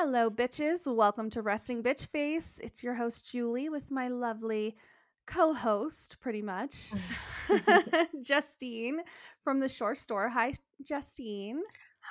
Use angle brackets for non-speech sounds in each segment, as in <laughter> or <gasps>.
Hello, bitches. Welcome to Resting Bitch Face. It's your host, Julie, with my lovely co host, pretty much, <laughs> <laughs> Justine from the Shore Store. Hi, Justine.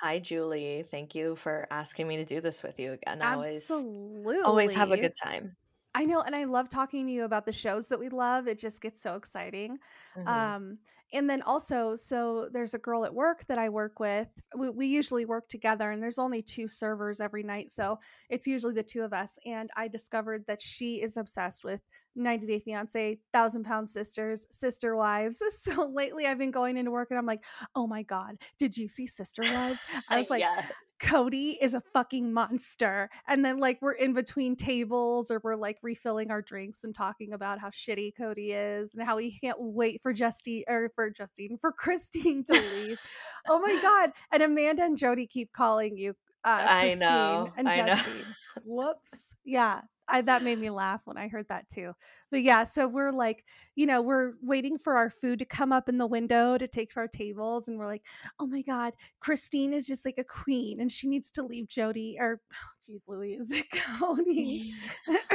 Hi, Julie. Thank you for asking me to do this with you again. I Absolutely. always, always have a good time. I know, and I love talking to you about the shows that we love. It just gets so exciting. Mhm. Um, and then also, so there's a girl at work that I work with. We, we usually work together, and there's only two servers every night, so it's usually the two of us. And I discovered that she is obsessed with 90 Day Fiance, Thousand Pound Sisters, Sister Wives. <laughs> So lately, I've been going into work, and I'm like, oh my god, did you see Sister Wives? <laughs> I was like, Yes. Kody is a fucking monster. And then like we're in between tables or we're like refilling our drinks and talking about how shitty Kody is and how he can't wait for Justine or for Justine for <laughs> Christine to leave. oh my god. And Amanda and Jody keep calling you uh I Christine know. and I know. Justine. Whoops. Yeah. I that made me laugh when I heard that too. But yeah, so we're like, you know, we're waiting for our food to come up in the window to take for our tables and we're like, "Oh my god, Christine is just like a queen and she needs to leave Jody or <sighs> geez Louise <laughs> Kody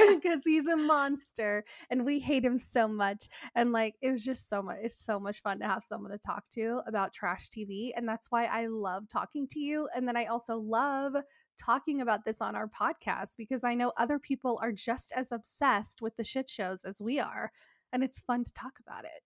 because <laughs> he's a monster and we hate him so much and like it was just so much it's so much fun to have someone to talk to about trash TV and that's why I love talking to you and then I also love talking about this on our podcast because I know other people are just as obsessed with the shit shows as we are and it's fun to talk about it.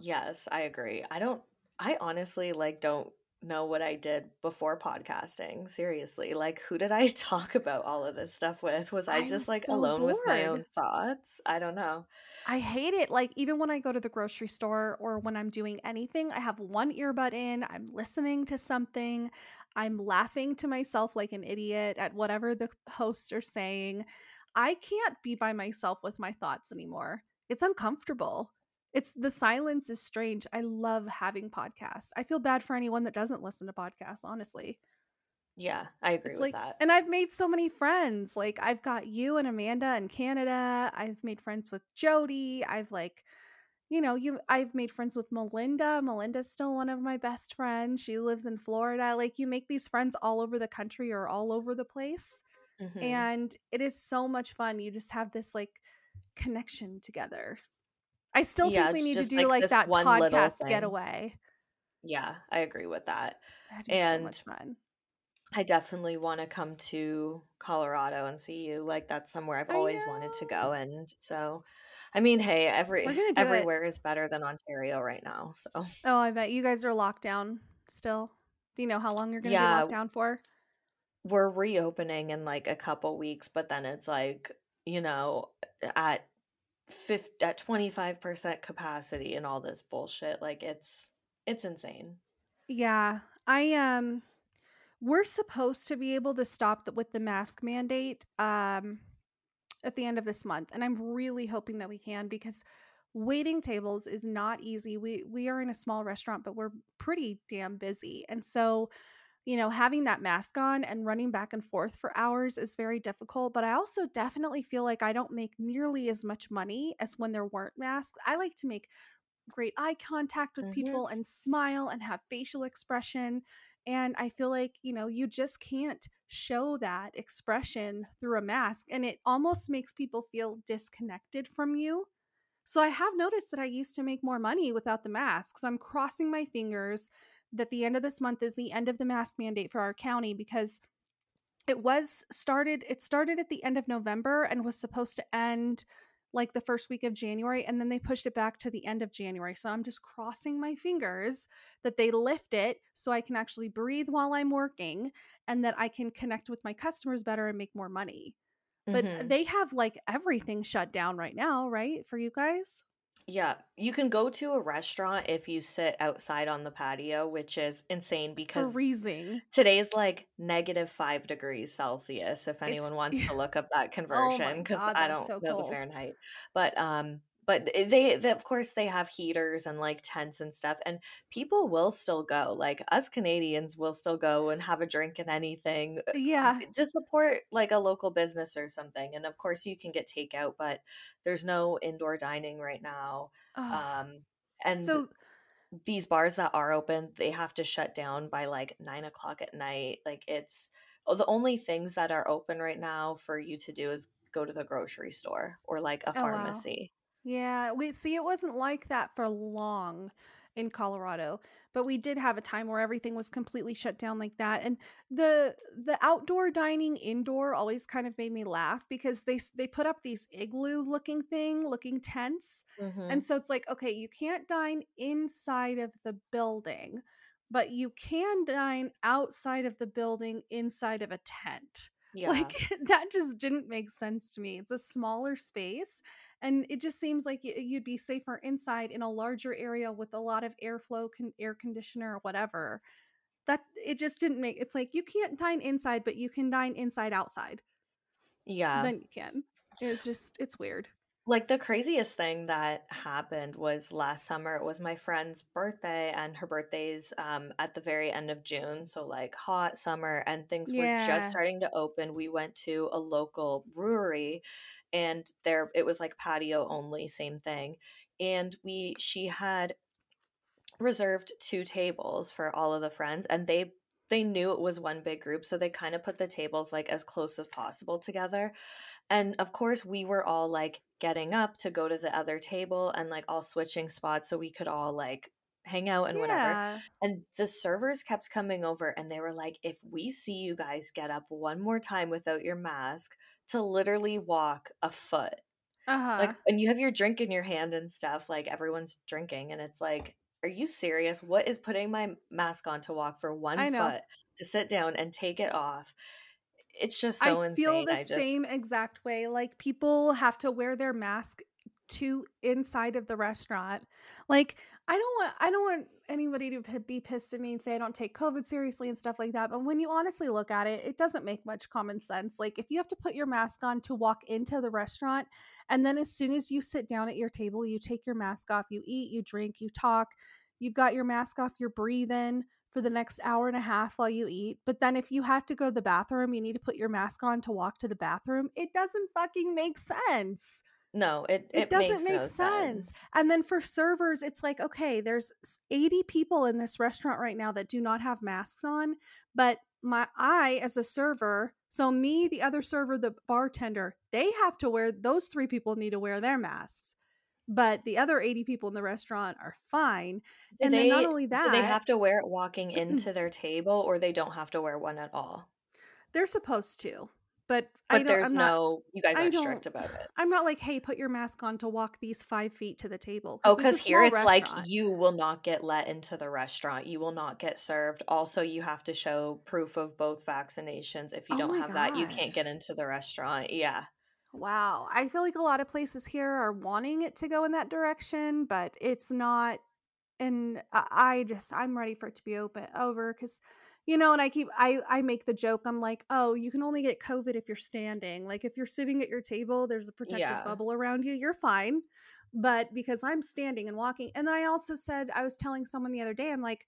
Yes, I agree. I don't, I honestly like don't know what I did before podcasting. Seriously. Like, who did I <laughs> talk about all of this stuff with? Was I I'm just like so alone with my own thoughts? I don't know. I hate it. Like, even when I go to the grocery store or when I'm doing anything, I have one earbud in, I'm listening to something, I'm laughing to myself like an idiot at whatever the hosts are saying. I can't be by myself with my thoughts anymore. It's uncomfortable. It's the silence is strange. I love having podcasts. I feel bad for anyone that doesn't listen to podcasts, honestly. Yeah, I agree It's with like, that. and I've made so many friends. Like, I've got you and Amanda in Canada. I've made friends with Jody. I've like, you know, you. I've made friends with Melinda. Melinda's still one of my best friends. She lives in Florida. Like, you make these friends all over the country or all over the place, Mhm. and it is so much fun. You just have this like connection together. I still Yeah, think we need to do like, like that podcast getaway. Yeah, I agree with that. So And fun. I definitely want to come to Colorado and see you. Like that's somewhere I've always wanted to go. And so, I mean, hey, every do it. everywhere is better than Ontario right now. So Oh, I bet you guys are locked down still. Do you know how long you're going to be locked down for? we're reopening in like a couple weeks, but then it's like you know at fifth at twenty five percent capacity and all this bullshit. Like it's it's insane. Yeah, I um we're supposed to be able to stop the, with the mask mandate um at the end of this month and I'm really hoping that we can because waiting tables is not easy. We we are in a small restaurant but we're pretty damn busy. And so, you know, having that mask on and running back and forth for hours is very difficult, but I also definitely feel like I don't make nearly as much money as when there weren't masks. I like to make great eye contact with hmm people and smile and have facial expression. And I feel like, you know, you just can't show that expression through a mask. And it almost makes people feel disconnected from you. So I have noticed that I used to make more money without the mask. So I'm crossing my fingers that the end of this month is the end of the mask mandate for our county because it was started it started at the end of November and was supposed to end like the first week of January and then they pushed it back to the end of January. So I'm just crossing my fingers that they lift it so I can actually breathe while I'm working and that I can connect with my customers better and make more money. But hmm they have like everything shut down right now, right? For you guys? Yeah, you can go to a restaurant if you sit outside on the patio, which is insane because Freezing. today's like negative five degrees Celsius. If It's anyone wants <laughs> to look up that oh conversion, because god, I don't so know the. Fahrenheit, but um, but they, they, of course they have heaters and like tents and stuff, and people will still go. Like us Canadians will still go and have a drink and anything uh, Yeah. to support like a local business or something. And of course you can get takeout, but there's no indoor dining right now. Ugh. Um, and So these bars that are open, they have to shut down by like nine o'clock at night. Like it's oh, the only things that are open right now for you to do is go to the grocery store or like a oh wow. Yeah, we see it wasn't like that for long in Colorado, but we did have a time where everything was completely shut down like that. And the the outdoor dining indoor always kind of made me laugh because they they put up these igloo looking thing, looking tents. Mm-hmm. And so it's like, okay, you can't dine inside of the building, but you can dine outside of the building inside of a tent. <laughs> Yeah. Like that just didn't make sense to me. It's a smaller space and it just seems like you'd be safer inside in a larger area with a lot of airflow, con- air conditioner or whatever. That it just didn't make it's like you can't dine inside, but you can dine inside outside. Yeah. Then you can. It's just it's weird. Like the craziest thing that happened was last summer. It was my friend's birthday, and her birthday's um, at the very end of June. So, like, hot summer, and things were just starting to open. We went to a local brewery, and there it was like patio only, same thing. And we, she had reserved two tables for all of the friends, and they they knew it was one big group, so they kind of put the tables like as close as possible together. And of course, we were all like getting up to go to the other table and like all switching spots so we could all like hang out and whatever. And the servers kept coming over and they were like, if we see you guys get up one more time without your mask, to literally walk a foot. Uh-huh. Like, and you have your drink in your hand and stuff, like everyone's drinking, and it's like, are you serious? What is putting my mask on to walk for one foot to sit down and take it off? It's just I so feel insane. the I just same exact way. Like people have to wear their mask to inside of the restaurant. Like I don't want I don't want anybody to be pissed at me and say I don't take COVID seriously and stuff like that. But when you honestly look at it, it doesn't make much common sense. Like if you have to put your mask on to walk into the restaurant, and then as soon as you sit down at your table, you take your mask off, you eat, you drink, you talk, you've got your mask off, you're breathing for the next hour and a half while you eat. But then if you have to go to the bathroom, you need to put your mask on to walk to the bathroom. It doesn't fucking make sense. No, it It it doesn't makes make no sense. sense. And then for servers, it's like, okay, there's 80 people in this restaurant right now that do not have masks on, but my I as a server, so me, the other server, the bartender, they have to wear those three people need to wear their masks. But the other 80 people in the restaurant are fine. Do And then not they only do they have to wear it walking <clears throat> into their table, or they don't have to wear one at all? they're supposed to. But I don't there's I'm not no, you guys aren't strict about it. I'm not like, hey, put your mask on to walk these five feet to the table. Oh, Because here it's like you will not get let into the restaurant. You will not get served. Also, you have to show proof of both vaccinations. If you Oh don't have that, you can't get into the restaurant. Yeah. Wow. I feel like a lot of places here are wanting it to go in that direction, but it's not. And I I just, I'm ready for it to be open over because, you know, and I keep, I, I make the joke. I'm like, oh, you can only get COVID if you're standing. Like if you're sitting at your table, there's a protective Yeah. bubble around you, you're fine. But because I'm standing and walking, and then I also said, I was telling someone the other day, I'm like,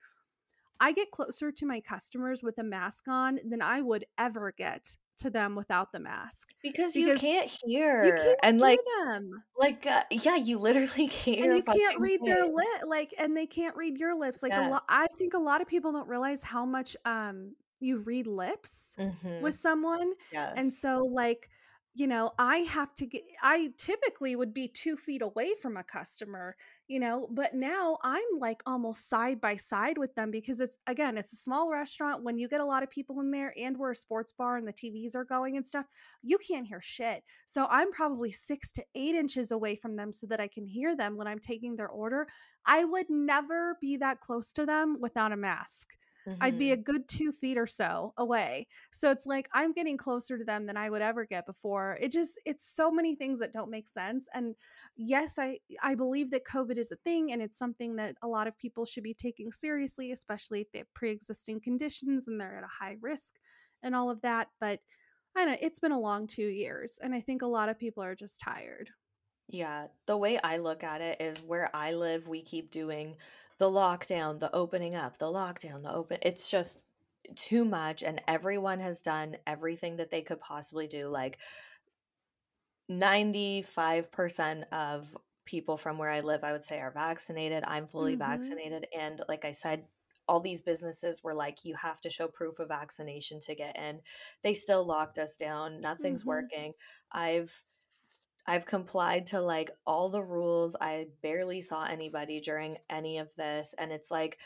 I get closer to my customers with a mask on than I would ever get to them without the mask Because you can't you hear. can't And hear like, them like, uh, yeah, you literally <laughs> can't and you can't read their lip like and they can't read your lips like a Yes. lot i think a lot of people don't realize how much um you read lips Mm-hmm. with someone and so like you know i have to get i typically would be two feet away from a customer you know but now i'm like almost side by side with them because it's again it's a small restaurant. When you get a lot of people in there and we're a sports bar and the tvs are going and stuff you can't hear shit. So i'm probably six to eight inches away from them so that i can hear them when i'm taking their order. I would never be that close to them without a mask Mm-hmm. I'd be a good two feet or so away. So it's like I'm getting closer to them than I would ever get before. It just it's so many things that don't make sense. And yes, I I believe that COVID is a thing and it's something that a lot of people should be taking seriously, especially if they have pre-existing conditions and they're at a high risk and all of that. But I know it's been a long two years, and I think a lot of people are just tired. Yeah, the way I look at it is where I live, we keep doing the lockdown, the opening up, the lockdown, the open. It's just too much, and everyone has done everything that they could possibly do. Like 95% of people from where I live, I would say, are vaccinated. I'm fully mm-hmm. vaccinated. And like I said, all these businesses were like, you have to show proof of vaccination to get in. They still locked us down. Nothing's mm-hmm. working. I've I've complied to like all the rules. I barely saw anybody during any of this. And it's like,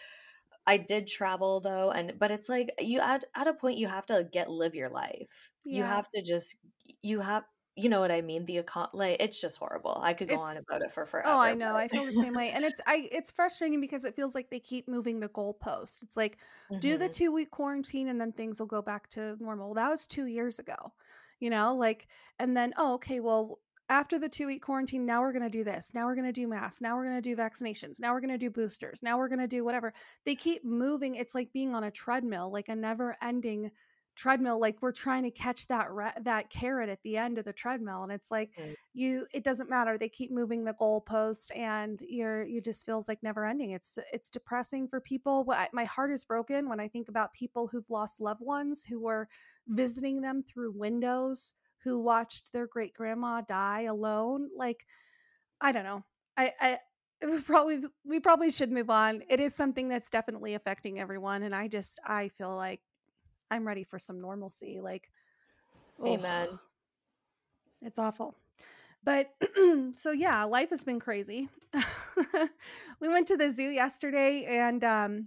I did travel though, and but it's like you at at a point you have to get live your life. Yeah. You have to just you have you know what I mean? The econ like it's just horrible. I could go it's, on about it for forever. Oh, I know. But... I feel the same way, and it's I it's frustrating because it feels like they keep moving the goalpost. It's like mm-hmm. do the mm-hmm. two week quarantine and then things will go back to normal. That was two years ago, you know. Like, and then oh, okay, well, after the two week quarantine, now we're going to do this. Now we're going to do masks. Now we're going to do vaccinations. Now we're going to do boosters. Now we're going to do whatever. They keep moving. It's like being on a treadmill, like a never ending treadmill like we're trying to catch that re- that carrot at the end of the treadmill and it's like mm. you it doesn't matter they keep moving the goalpost and you're you just feels like never ending it's it's depressing for people my heart is broken when i think about people who've lost loved ones who were visiting them through windows who watched their great grandma die alone. Like, I don't know. I, I probably we probably should move on. It is something that's definitely affecting everyone, and I just I feel like I'm ready for some normalcy. Like, amen. it's awful. But <clears throat> so yeah, life has been crazy. <laughs> we went to the zoo yesterday and um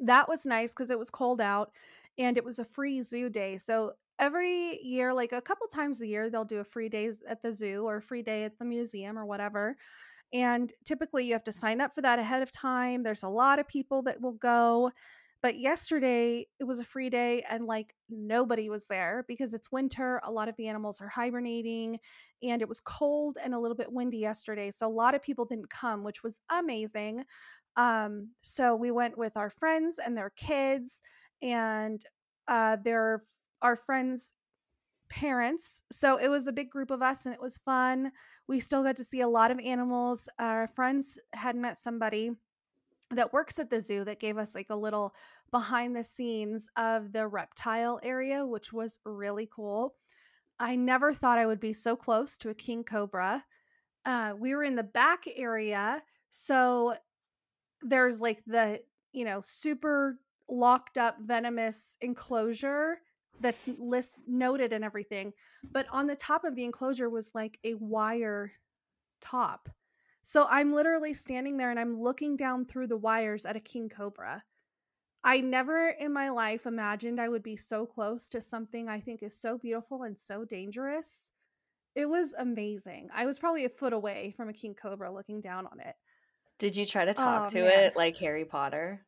that was nice because it was cold out and it was a free zoo day. So every year, like a couple times a year, they'll do a free days at the zoo or a free day at the museum or whatever. And typically you have to sign up for that ahead of time. There's a lot of people that will go. But yesterday it was a free day and like nobody was there because it's winter. A lot of the animals are hibernating and it was cold and a little bit windy yesterday. So a lot of people didn't come, which was amazing. Um, so we went with our friends and their kids and uh, their our friends' parents. So it was a big group of us and it was fun. We still got to see a lot of animals. Our friends had met somebody that works at the zoo that gave us like a little behind the scenes of the reptile area, which was really cool. I never thought I would be so close to a king cobra. Uh, we were in the back area, so there's like the you know super locked up venomous enclosure that's list noted and everything but on the top of the enclosure was like a wire top. So i'm literally standing there and i'm looking down through the wires at a king cobra. I never in my life imagined i would be so close to something i think is so beautiful and so dangerous. It was amazing. I was probably a foot away from a king cobra looking down on it. Did you try to talk oh, to man. it like harry potter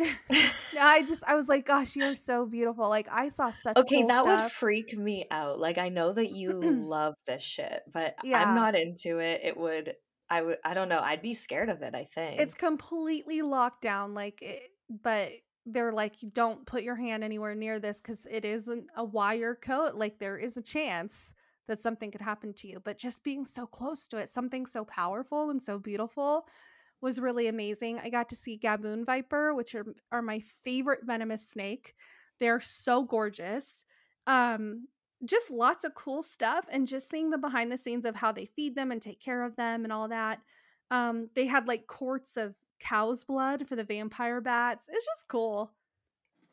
<laughs> I just I was like, gosh, you're so beautiful. Like I saw such Okay, cool that stuff. would freak me out. Like I know that you <clears throat> love this shit, but yeah. I'm not into it. It would I would I don't know. I'd be scared of it, I think. It's completely locked down like it, but they're like don't put your hand anywhere near this cuz it isn't a wire coat. Like there is a chance that something could happen to you, but just being so close to it, something so powerful and so beautiful was really amazing. I got to see Gaboon Viper, which are, are my favorite venomous snake. They're so gorgeous. Um, just lots of cool stuff and just seeing the behind the scenes of how they feed them and take care of them and all that. Um, they had like quarts of cow's blood for the vampire bats. It's just cool.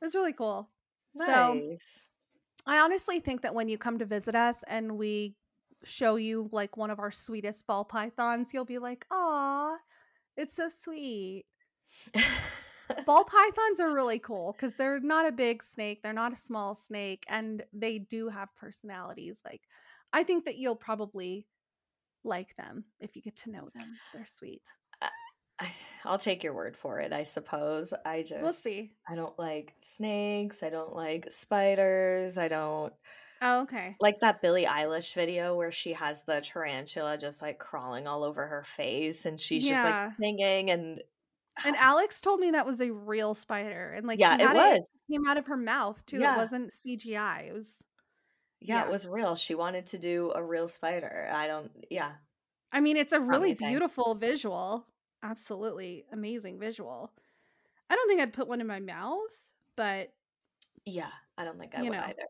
It's really cool. Nice. So I honestly think that when you come to visit us and we show you like one of our sweetest ball pythons, you'll be like, "Aw, it's so sweet. Ball <laughs> pythons are really cool because they're not a big snake, they're not a small snake, and they do have personalities. Like, I think that you'll probably like them if you get to know them. They're sweet. Uh, I'll take your word for it, I suppose. I just We'll see. I don't like snakes, I don't like spiders, I don't Oh, okay. like that Billie Eilish video where she has the tarantula just like crawling all over her face and she's just like singing and And <sighs> Alex told me that was a real spider, and like yeah, she it was. it came out of her mouth too. It wasn't CGI. It was. Yeah, it was real. She wanted to do a real spider. I don't yeah. I mean, it's a really Amazing. beautiful visual. Absolutely amazing visual. I don't think I'd put one in my mouth, but Yeah, I don't think I would know, either.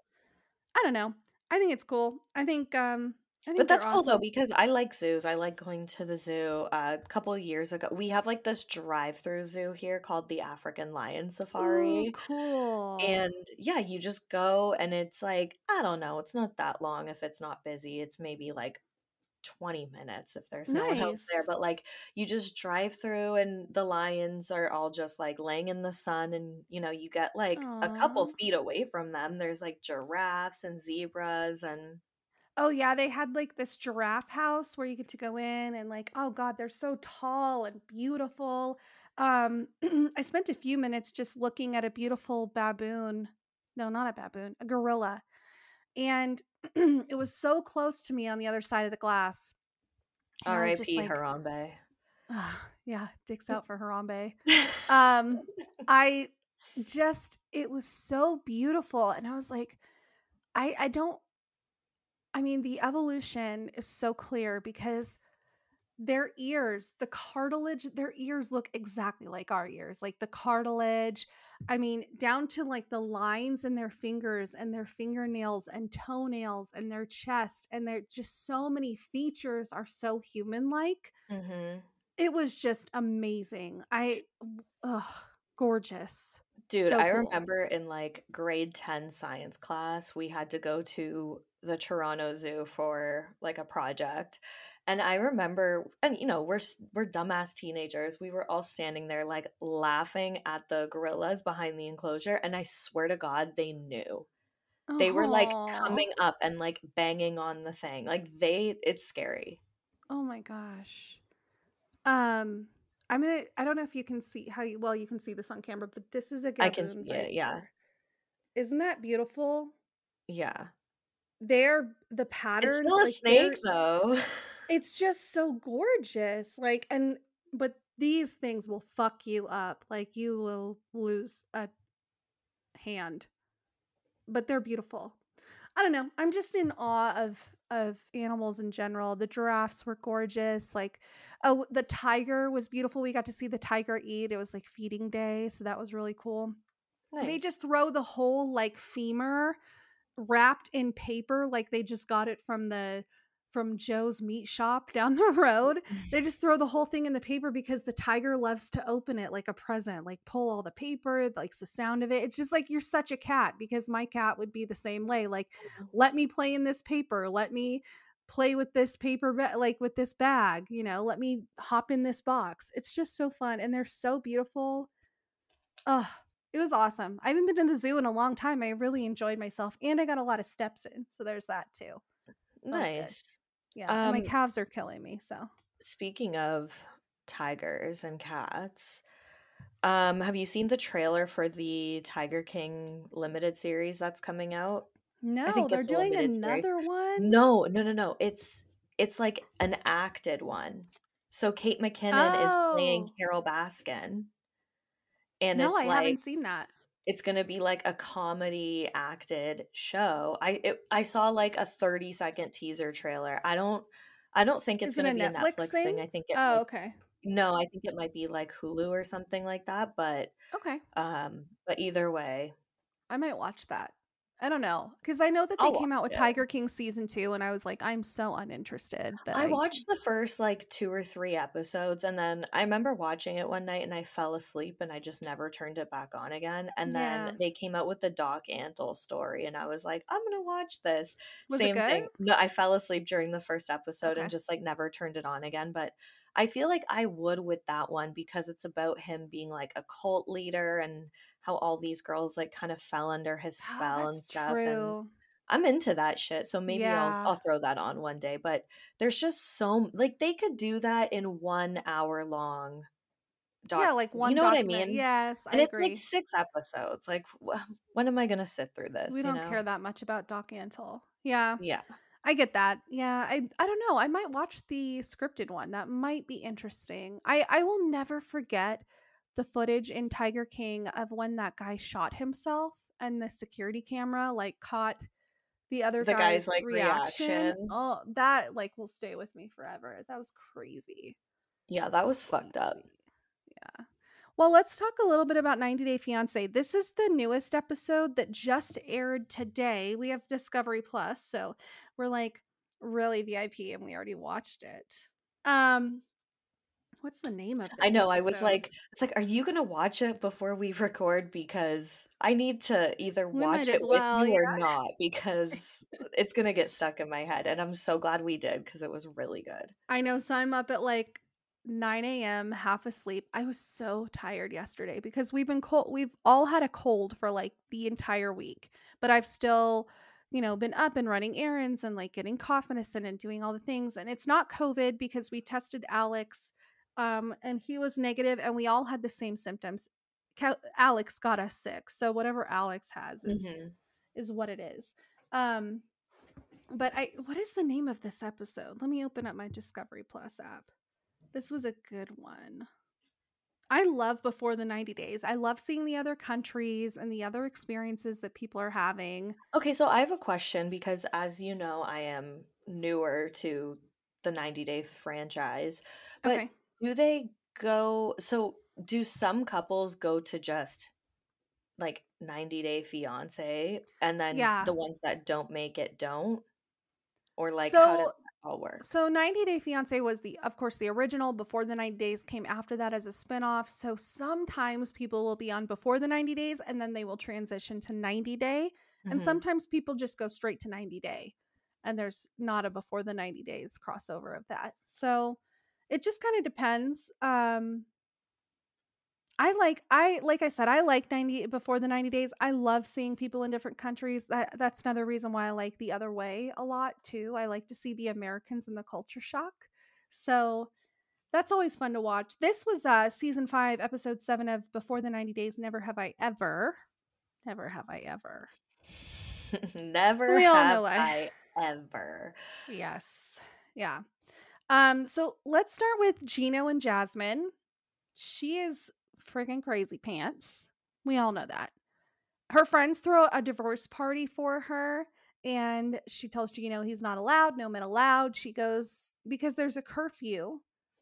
I don't know. I think it's cool. I think um I think But that's cool though because I like zoos. I like going to the zoo. Uh, a couple years ago, we have like this drive-through zoo here called the African Lion Ooh, Safari. cool. And yeah, you just go and it's like, I don't know, it's not that long if it's not busy. It's maybe like 20 minutes if there's no one else there. But like you just drive through and the lions are all just like laying in the sun and you know, you get like a couple feet away from them. There's like giraffes and zebras and Oh yeah, they had like this giraffe house where you get to go in and like, oh god, they're so tall and beautiful. Um <clears throat> I spent a few minutes just looking at a beautiful baboon. No, not a baboon, a gorilla. And <clears throat> it was so close to me on the other side of the glass. And I was just R.I.P. like, Harambe. yeah, dicks <laughs> out for Harambe. Um <laughs> I just it was so beautiful and I was like I I don't I mean the evolution is so clear because their ears, the cartilage, their ears look exactly like our ears, like the cartilage. I mean, down to like the lines in their fingers and their fingernails and toenails and their chest. And they're just so many features are so human like. hmm It was just amazing. I, ugh, gorgeous. Dude, So I cool. remember in like grade 10 science class, we had to go to the Toronto Zoo for like a project. And I remember, and you know, we're we're dumbass teenagers. We were all standing there like laughing at the gorillas behind the enclosure, and I swear to God, they knew. They were like coming up and like banging on the thing. Like they, it's scary. oh my gosh. Um, I'm gonna. I don't know if you can see how you. Well, you can see this on camera, but this is a I can see it. Yeah. Isn't that beautiful? Yeah. They're the It's patterns, still a like they're. snake though. <laughs> It's just so gorgeous. Like, and but these things will fuck you up. Like, you will lose a hand. But they're beautiful. I don't know. I'm just in awe of of animals in general. The giraffes were gorgeous. Like, oh, the tiger was beautiful. We got to see the tiger eat. It was like feeding day, so that was really cool. They just throw the whole like femur wrapped in paper like they just got it from the from Joe's meat shop down <laughs> the road. They just throw the whole thing in the paper because the tiger loves to open it like a present, like pull all the paper, likes the sound of it. It's just like you're such a cat because my cat would be the same way. Like, Mhm. let me play in this paper. Let me play with this paper ba- like with this bag, you know, let me hop in this box. It's just so fun and they're so beautiful. Oh, it was awesome. I haven't been to the zoo in a long time. I really enjoyed myself and I got a lot of steps in. So there's that too. Nice. Yeah. and my Um, calves are killing me. So Speaking of tigers and cats, um, have you seen the trailer for the Tiger King limited series that's coming out? No, I no, think they're doing limited series. another one. No, no, no, no. It's it's like an acted one. So Kate McKinnon is playing Oh, Carole Baskin, and no, it's I haven't seen that. It's gonna be like a comedy acted show. I it, I saw like a 30 second teaser trailer. I don't I don't think it's it gonna be a Netflix Netflix thing? thing. I think it Oh, might okay. no, I think it might be like Hulu or something like that, but Okay. um but either way, I might watch that. I don't know. Because I know that they oh, I'll came out with it. Tiger King season two, and I was like, I'm so uninterested that I I. watched the first like two or three episodes and then I remember watching it one night and I fell asleep and I just never turned it back on again. And Yeah. then they came out with the Doc Antle story and I was like, I'm gonna watch this. Was Same thing. No, I fell asleep during the first episode Okay. and just like never turned it on again. But I feel like I would with that one because it's about him being like a cult leader and how all these girls like kind of fell under his Oh, spell and that's stuff. And. I'm into that shit, so maybe I'll I'll throw that on one day. But there's just so like they could do that in one hour long doc. Yeah, like one you know what I mean? Yes, I And it's agree. like six episodes. Like, wh- when am I gonna sit through this? we don't know? care that much about Doc Antle. Yeah, Yeah. I get that. Yeah, I I don't know. I might watch the scripted one. That might be interesting. I I will never forget the footage in Tiger King of when that guy shot himself and the security camera like caught the other The guy's, guy's like, reaction. reaction. Oh, that like will stay with me forever. That was crazy. Yeah, that was fucked up. Yeah. Well, let's talk a little bit about 90 Day Fiance. This is the newest episode that just aired today. We have Discovery Plus, so we're like really VIP and we already watched it. Um what's the name of this I know. I was episode? like, it's like, are you gonna watch it before we record? Because I need to either We watch might it with well, you or not because it's gonna get stuck in my head. And I'm so glad we did because it was really good. I know, so I'm up at like 9 a.m., half asleep. I was so tired yesterday because we've been cold. We've all had a cold for like the entire week, but I've still, you know, been up and running errands and like getting cough medicine and doing all the things. And it's not COVID because we tested Alex, um, and he was negative, and we all had the same symptoms. Ca- Alex got us sick, so whatever Alex has is Mhm. is what it is. Um, but I, what is the name of this episode? Let me open up my Discovery Plus app. This was a good one. I love Before the 90 Days. I love seeing the other countries and the other experiences that people are having. Okay, so I have a question because, as you know, I am newer to the 90 Day franchise. But Okay. Do they go? So, do some couples go to just like 90 Day Fiance and then Yeah. the ones that don't make it don't? Or like, how does So, that all work? so 90 Day Fiance was the, of course, the original. Before the 90 Days came after that as a spinoff. So sometimes people will be on Before the 90 Days and then they will transition to 90 Day. And Mhm. sometimes people just go straight to 90 day and there's not a before the 90 days crossover of that. So it just kind of depends. Um I like I like I said I like 90 before the 90 days. I love seeing people in different countries. That that's another reason why I like the other way a lot too. I like to see the Americans in the culture shock. So that's always fun to watch. This was uh season 5 episode 7 of Before the 90 Days Never Have I Ever. Never have I ever. <laughs> Never We all have know I- I ever. Yes. Yeah. Um, so let's start with Gino and Jasmine. She is friggin' crazy pants. We all know that. Her friends throw a divorce party for her, and she tells Gino he's not allowed, no men allowed. She goes because there's a curfew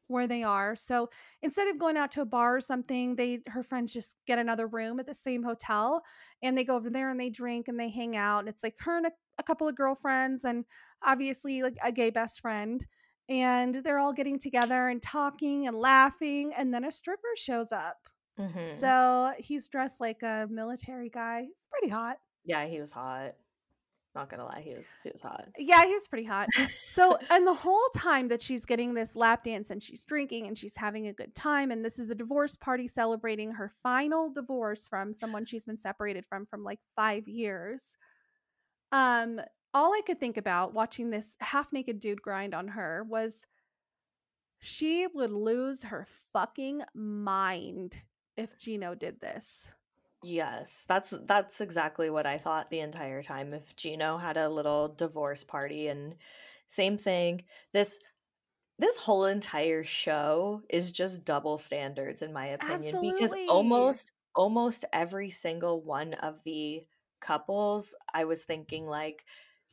where they are. So instead of going out to a bar or something, they her friends just get another room at the same hotel and they go over there and they drink and they hang out. And it's like her and a, a couple of girlfriends and obviously like a gay best friend. And they're all getting together and talking and laughing. And then a stripper shows up. Mhm. So he's dressed like a military guy. he's pretty hot. yeah, he was hot. Not gonna lie, he was he was hot. Yeah, he was pretty hot. So, <laughs> and the whole time that she's getting this lap dance and she's drinking and she's having a good time, and this is a divorce party celebrating her final divorce from someone she's been separated from from like five years. Um, all I could think about watching this half naked dude grind on her was she would lose her fucking mind if Gino did this. Yes, that's that's exactly what I thought the entire time. If Gino had a little divorce party and same thing, this this whole entire show is just double standards in my opinion because almost almost every single one of the couples I was thinking like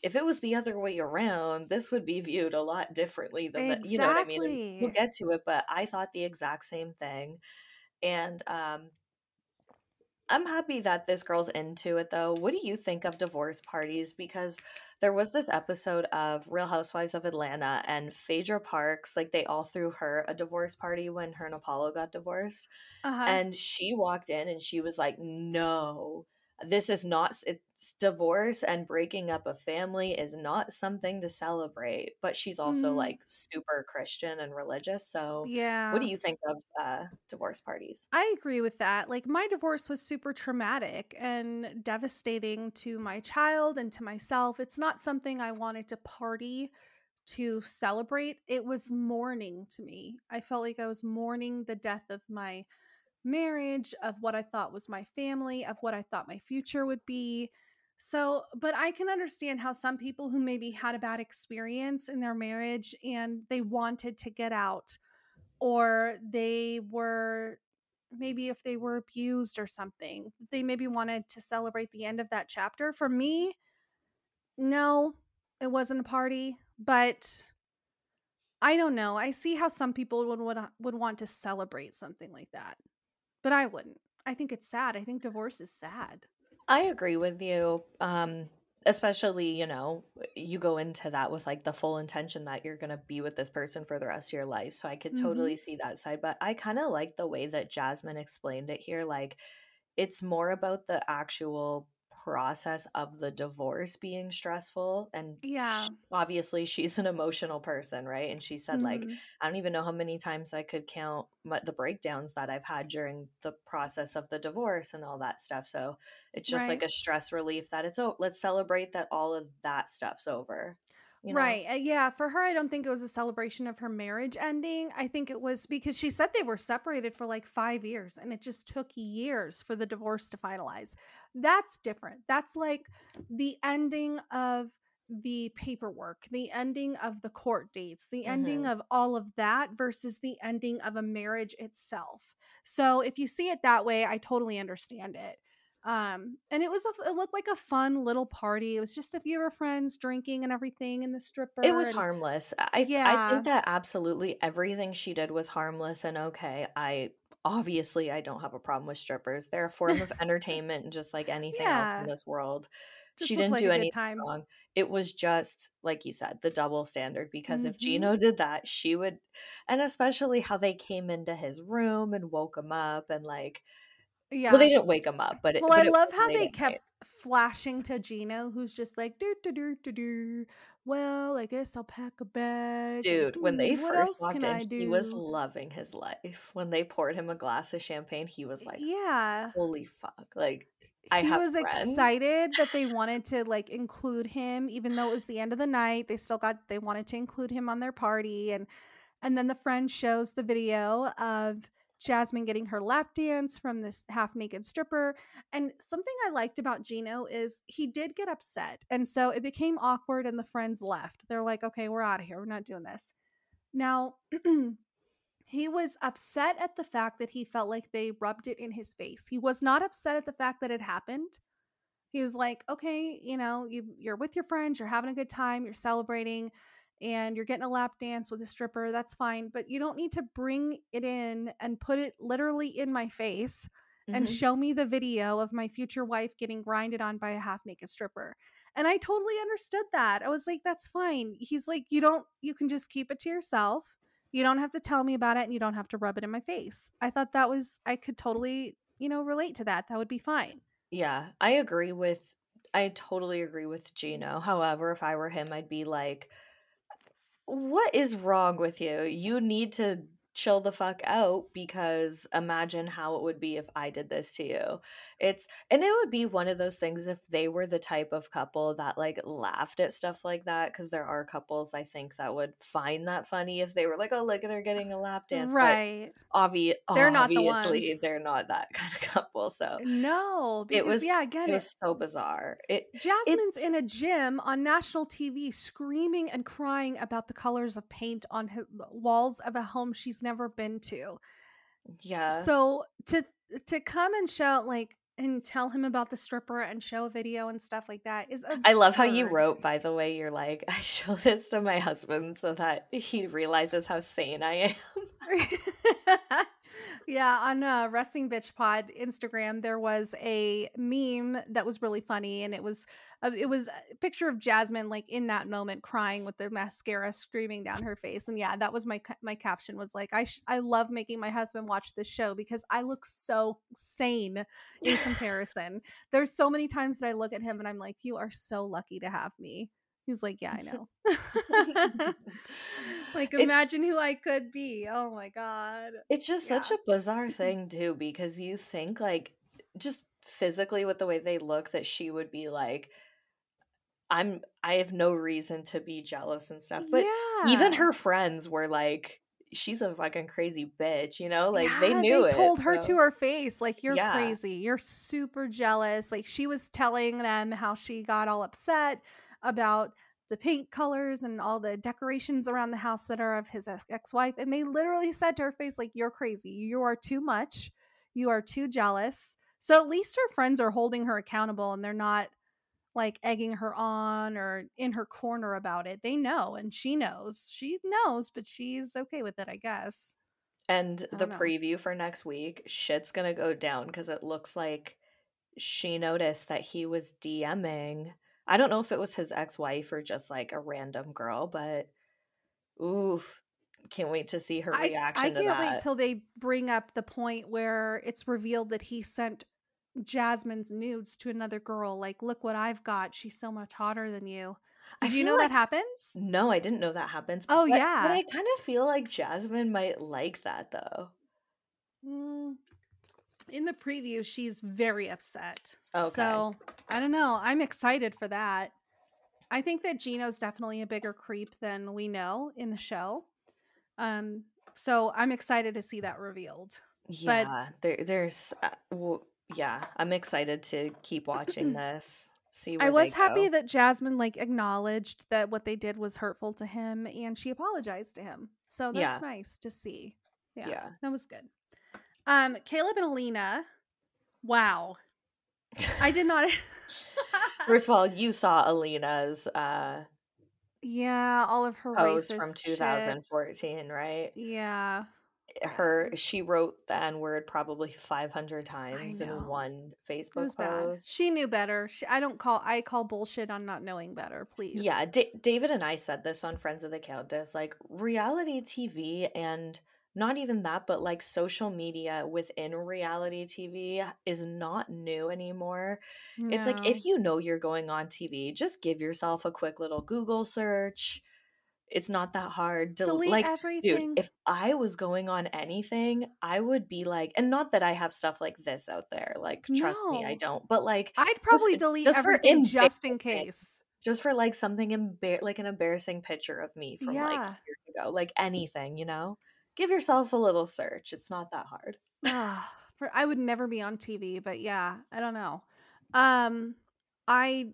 if it was the other way around, this would be viewed a lot differently than the, you know what I mean. And we'll get to it, but I thought the exact same thing. And um I'm happy that this girl's into it though. What do you think of divorce parties? Because there was this episode of Real Housewives of Atlanta and Phaedra Parks, like they all threw her a divorce party when her and Apollo got divorced. Uh-huh. And she walked in and she was like, No, this is not, it's divorce and breaking up a family is not something to celebrate. But she's also Mhm. like super Christian and religious. So, yeah. what do you think of uh, divorce parties? I agree with that. Like my divorce was super traumatic and devastating to my child and to myself. It's not something I wanted to party to celebrate, it was mourning to me. I felt like I was mourning the death of my marriage, of what I thought was my family, of what I thought my future would be. So, but I can understand how some people who maybe had a bad experience in their marriage and they wanted to get out, or they were maybe if they were abused or something, they maybe wanted to celebrate the end of that chapter. For me, no, it wasn't a party, but I don't know. I see how some people would would, would want to celebrate something like that. But I wouldn't. I think it's sad. I think divorce is sad. I agree with you. Um especially, you know, you go into that with like the full intention that you're going to be with this person for the rest of your life. So I could Mhm. totally see that side, but I kind of like the way that Jasmine explained it here like it's more about the actual process of the divorce being stressful and Yeah. sh- obviously she's an emotional person right and she said like Mhm. i don't even know how many times i could count my, the breakdowns that i've had during the process of the divorce and all that stuff so it's just like a stress relief that it's oh let's celebrate that all of that stuff's over you know Right. uh, yeah. For her, I don't think it was a celebration of her marriage ending. I think it was because she said they were separated for like five years and it just took years for the divorce to finalize. That's different. That's like the ending of the paperwork, the ending of the court dates, the ending hmm of all of that versus the ending of a marriage itself. So if you see it that way, I totally understand it. Um, and it was a, it looked like a fun little party. It was just a few of her friends drinking and everything, and the stripper. it was and harmless i th- i think that absolutely everything she did was harmless and okay i obviously i don't have a problem with strippers they're a form of <laughs> entertainment and just like anything else in this world she just looked didn't like do anything time. wrong it was just like you said the double standard because if Mm-hmm. gino did that she would and especially how they came into his room and woke him up and like well they didn't wake him up but it Well, I but it love how they kept night flashing to Gino, who's just like, do do do do do. Well, I guess I'll pack a bag, Dude, when they what first walked in, he was loving his life. When they poured him a glass of champagne, he was like, Yeah. "Holy fuck. Like, I he was friends." excited that they <laughs> wanted to like include him even though it was the end of the night they still got they wanted to include him on their party and and then the friend shows the video of jasmine getting her lap dance from this half naked stripper and something i liked about gino is he did get upset and so it became awkward and the friends left. They're like okay we're out of here we're not doing this. Now <clears throat> he was upset at the fact that he felt like they rubbed it in his face. He was not upset at the fact that it happened. He was like, okay, you know, you you're with your friends, you're having a good time, you're celebrating, and you're getting a lap dance with a stripper. That's fine, but you don't need to bring it in and put it literally in my face and Mhm. show me the video of my future wife getting grinded on by a half naked stripper. And I totally understood that. I was like, that's fine. He's like, you don't, you can just keep it to yourself. You don't have to tell me about it and you don't have to rub it in my face. I thought that was, I could totally, you know, relate to that. That would be fine. Yeah, I agree with I totally agree with Gino. However, if I were him, I'd be like, what is wrong with you? You need to chill the fuck out because imagine how it would be if I did this to you. It's and it would be one of those things if they were the type of couple that like laughed at stuff like that because there are couples I think that would find that funny if they were like, "Oh, look at her getting a lap uh, dance." But Right. obvi- They're not the obviously ones. they're not that <laughs> kind of couple. So No, it was yeah, again, it it was so bizarre. It Jasmine's in a gym on national TV screaming and crying about the colors of paint on hi- the walls of a home she's never been to. yeah. So to to come and show like and tell him about the stripper and show a video and stuff like that is I love how you wrote, by the way, you're like, <laughs> I show this to my husband so that he realizes how sane I am. <laughs> <laughs> yeah, on uh, Resting Bitch Pod Instagram, there was a meme that was really funny, and it was uh, it was a picture of Jasmine like in that moment crying with the mascara screaming down her face, and yeah, that was my my caption was like, I sh- I love making my husband watch this show because I look so sane in <laughs> comparison. There's so many times that I look at him and I'm like, you are so lucky to have me. He's like, yeah, I <laughs> know. <laughs> like, it's imagine who I could be. Oh my god. it's just such a bizarre <laughs> thing too, because you think like just physically with the way they look that she would be like I'm I have no reason to be jealous and stuff. But yeah. even her friends were like, she's a fucking crazy bitch, you know? Like yeah, they knew they it. told her so. to her face, like, you're yeah. crazy. You're super jealous. Like she was telling them how she got all upset about the paint colors and all the decorations around the house that are of his ex-wife. And they literally said to her face, like, you're crazy. You are too much. You are too jealous. So at least her friends are holding her accountable and they're not like egging her on or in her corner about it. They know and she knows. She knows, but she's okay with it, I guess. And I the know. preview for next week, shit's gonna go down because it looks like she noticed that he was DMing. I don't know if it was his ex wife or just like a random girl, but oof, can't wait to see her reaction. I, I can't wait till they bring up the point where it's revealed that he sent Jasmine's nudes to another girl. Like, look what I've got. She's so much hotter than you. Did you know like, that happens? No, I didn't know that happens. Oh but, yeah, but I kind of feel like Jasmine might like that though. Mm, in the preview, she's very upset. Okay. So I don't know. I'm excited for that. I think that Gino's definitely a bigger creep than we know in the show. Um, so I'm excited to see that revealed. Yeah, but, there, there's. Uh, well, yeah, I'm excited to keep watching <clears throat> this. See, what I was happy that Jasmine like acknowledged that what they did was hurtful to him, and she apologized to him. So that's yeah. nice to see. Yeah, yeah, that was good. Um, Caleb and Alina. Wow, I did not. <laughs> First of all, you saw Alina's uh yeah, all of her post from 2014, shit. right? Yeah her she wrote the n word probably 500 times in one facebook post bad. she knew better she, i don't call i call bullshit on not knowing better please yeah D- david and i said this on friends of the countess like reality tv and not even that but like social media within reality tv is not new anymore no. it's like if you know you're going on tv just give yourself a quick little google search it's not that hard to Delete like everything. dude if i was going on anything i would be like and not that i have stuff like this out there like trust no. me i don't but like i'd probably just, delete just everything just in case just for like something embar- like an embarrassing picture of me from yeah. like years ago like anything you know give yourself a little search it's not that hard i would never be on tv but yeah i don't know um i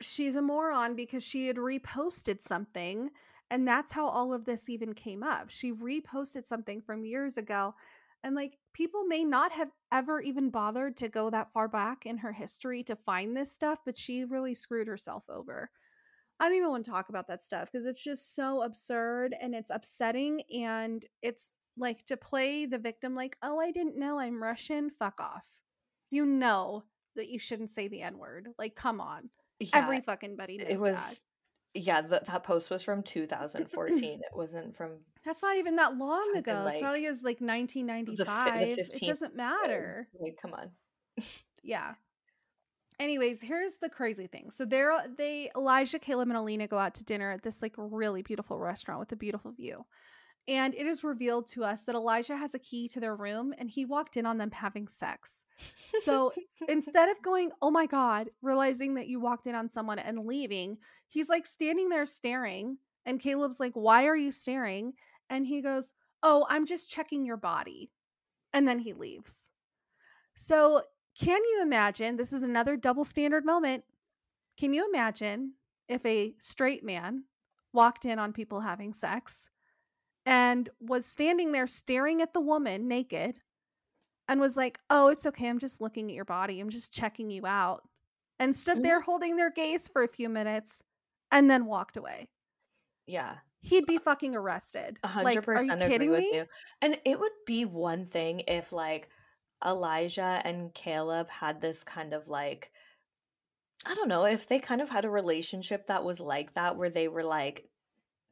she's a moron because she had reposted something and that's how all of this even came up. She reposted something from years ago. And like people may not have ever even bothered to go that far back in her history to find this stuff, but she really screwed herself over. I don't even want to talk about that stuff because it's just so absurd and it's upsetting. And it's like to play the victim, like, oh, I didn't know I'm Russian. Fuck off. You know that you shouldn't say the N word. Like, come on. Yeah, Every fucking buddy knows it was that yeah, the, that post was from 2014. it wasn't from. <clears throat> That's not even that long ago. Like, it's not like it's like 1995. The, the it doesn't matter. Like, come on. <laughs> yeah. Anyways, here's the crazy thing. So there, they Elijah, Caleb, and Alina go out to dinner at this like really beautiful restaurant with a beautiful view. And it is revealed to us that Elijah has a key to their room and he walked in on them having sex. So <laughs> instead of going, oh my God, realizing that you walked in on someone and leaving, he's like standing there staring. And Caleb's like, why are you staring? And he goes, oh, I'm just checking your body. And then he leaves. So can you imagine? This is another double standard moment. Can you imagine if a straight man walked in on people having sex and was standing there staring at the woman naked and was like, "Oh, it's okay. I'm just looking at your body. I'm just checking you out." And stood there mm-hmm. holding their gaze for a few minutes and then walked away. Yeah. He'd be fucking arrested. 100% like, are you kidding me? You. And it would be one thing if like Elijah and Caleb had this kind of like I don't know, if they kind of had a relationship that was like that where they were like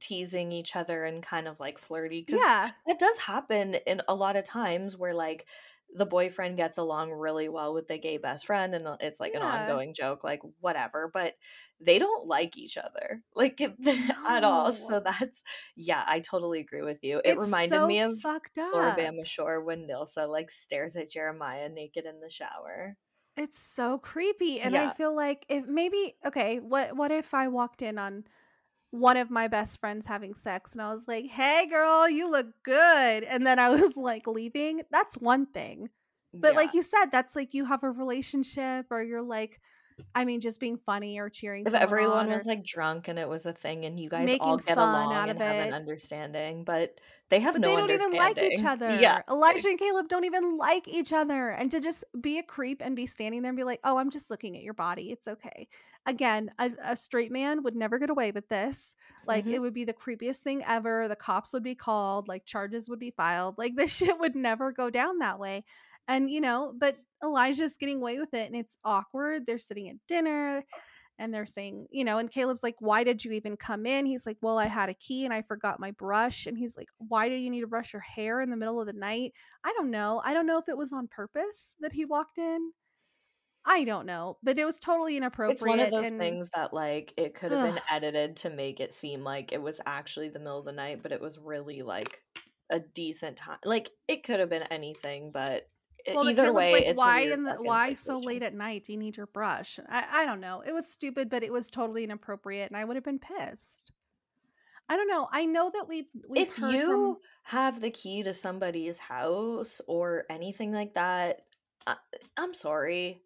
teasing each other and kind of like flirty. Yeah. It does happen in a lot of times where like the boyfriend gets along really well with the gay best friend and uh, it's like yeah. an ongoing joke like whatever but they don't like each other like no. <laughs> at all so that's yeah i totally agree with you it it's reminded so me of fucked up. Floribama Shore when Nilsa like stares at Jeremiah naked in the shower It's so creepy. And I feel like if maybe okay, what what if I walked in on one of my best friends having sex and I was like, "Hey girl, you look good." And then I was like leaving. That's one thing. But Yeah. like you said, that's like you have a relationship or you're like I mean just being funny or cheering If everyone on or was like drunk and it was a thing and you guys all get along and have an understanding, but they have But no they don't even like each understanding. <laughs> Yeah. other. Elijah and Caleb don't even like each other. And to just be a creep and be standing there and be like, oh, I'm just looking at your body. It's okay. Again, a, a straight man would never get away with this. Like, Mhm. it would be the creepiest thing ever. The cops would be called, like, charges would be filed. Like, <laughs> this shit would never go down that way. And, you know, but Elijah's getting away with it and it's awkward. They're sitting at dinner and they're saying, you know, and Caleb's like, why did you even come in? He's like, well, I had a key and I forgot my brush. And he's like, why do you need to brush your hair in the middle of the night? I don't know. I don't know if it was on purpose that he walked in. I don't know, but it was totally inappropriate. It's one of those and things that like it could have been edited to make it seem like it was actually the middle of the night, but it was really like a decent time. Like it could have been anything, but well, the either way, like, it's why in the why so late at night? Do you need your brush? I I don't know. It was stupid, but it was totally inappropriate, and I would have been pissed. I don't know. I know that we've we've If you from have the key to somebody's house or anything like that, I, I'm sorry.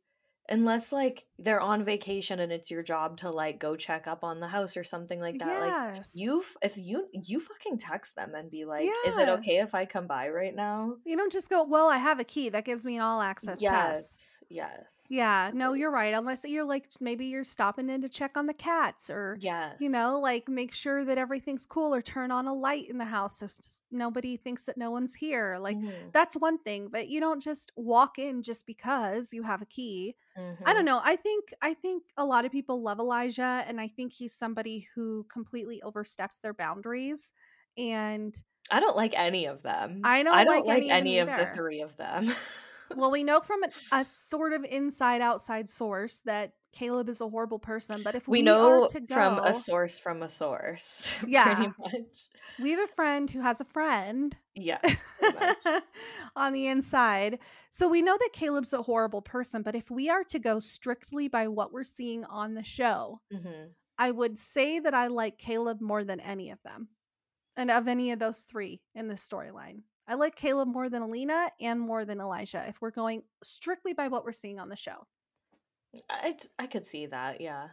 Unless like they're on vacation and it's your job to like go check up on the house or something like that, like you if you you fucking text them and be like, "Is it okay if I come by right now?" You don't just go, well, I have a key that gives me an all access pass. Yes. Yes. Yeah, no, you're right. Unless you're like, maybe you're stopping in to check on the cats or, you know, like make sure that everything's cool or turn on a light in the house so nobody thinks that no one's here. Like, Mhm, that's one thing, but you don't just walk in just because you have a key. I mhm. don't know. I think I think a lot of people love Elijah and I think he's somebody who completely oversteps their boundaries and I don't like any of them. I I don't don't like like any of any of the three of them. Well, we know from an, <laughs> a sort of inside outside source that Caleb is a horrible person, but if we we know to from a source from a source, <laughs> pretty yeah, much. We have a friend who has a friend Yeah, <laughs> on the inside. So we know that Caleb's a horrible person, but if we are to go strictly by what we're seeing on the show, hmm I would say that I like Caleb more than any of them and of any of those three in this storyline. I like Caleb more than Alina and more than Elijah if we're going strictly by what we're seeing on the show. I I could see that. Yeah,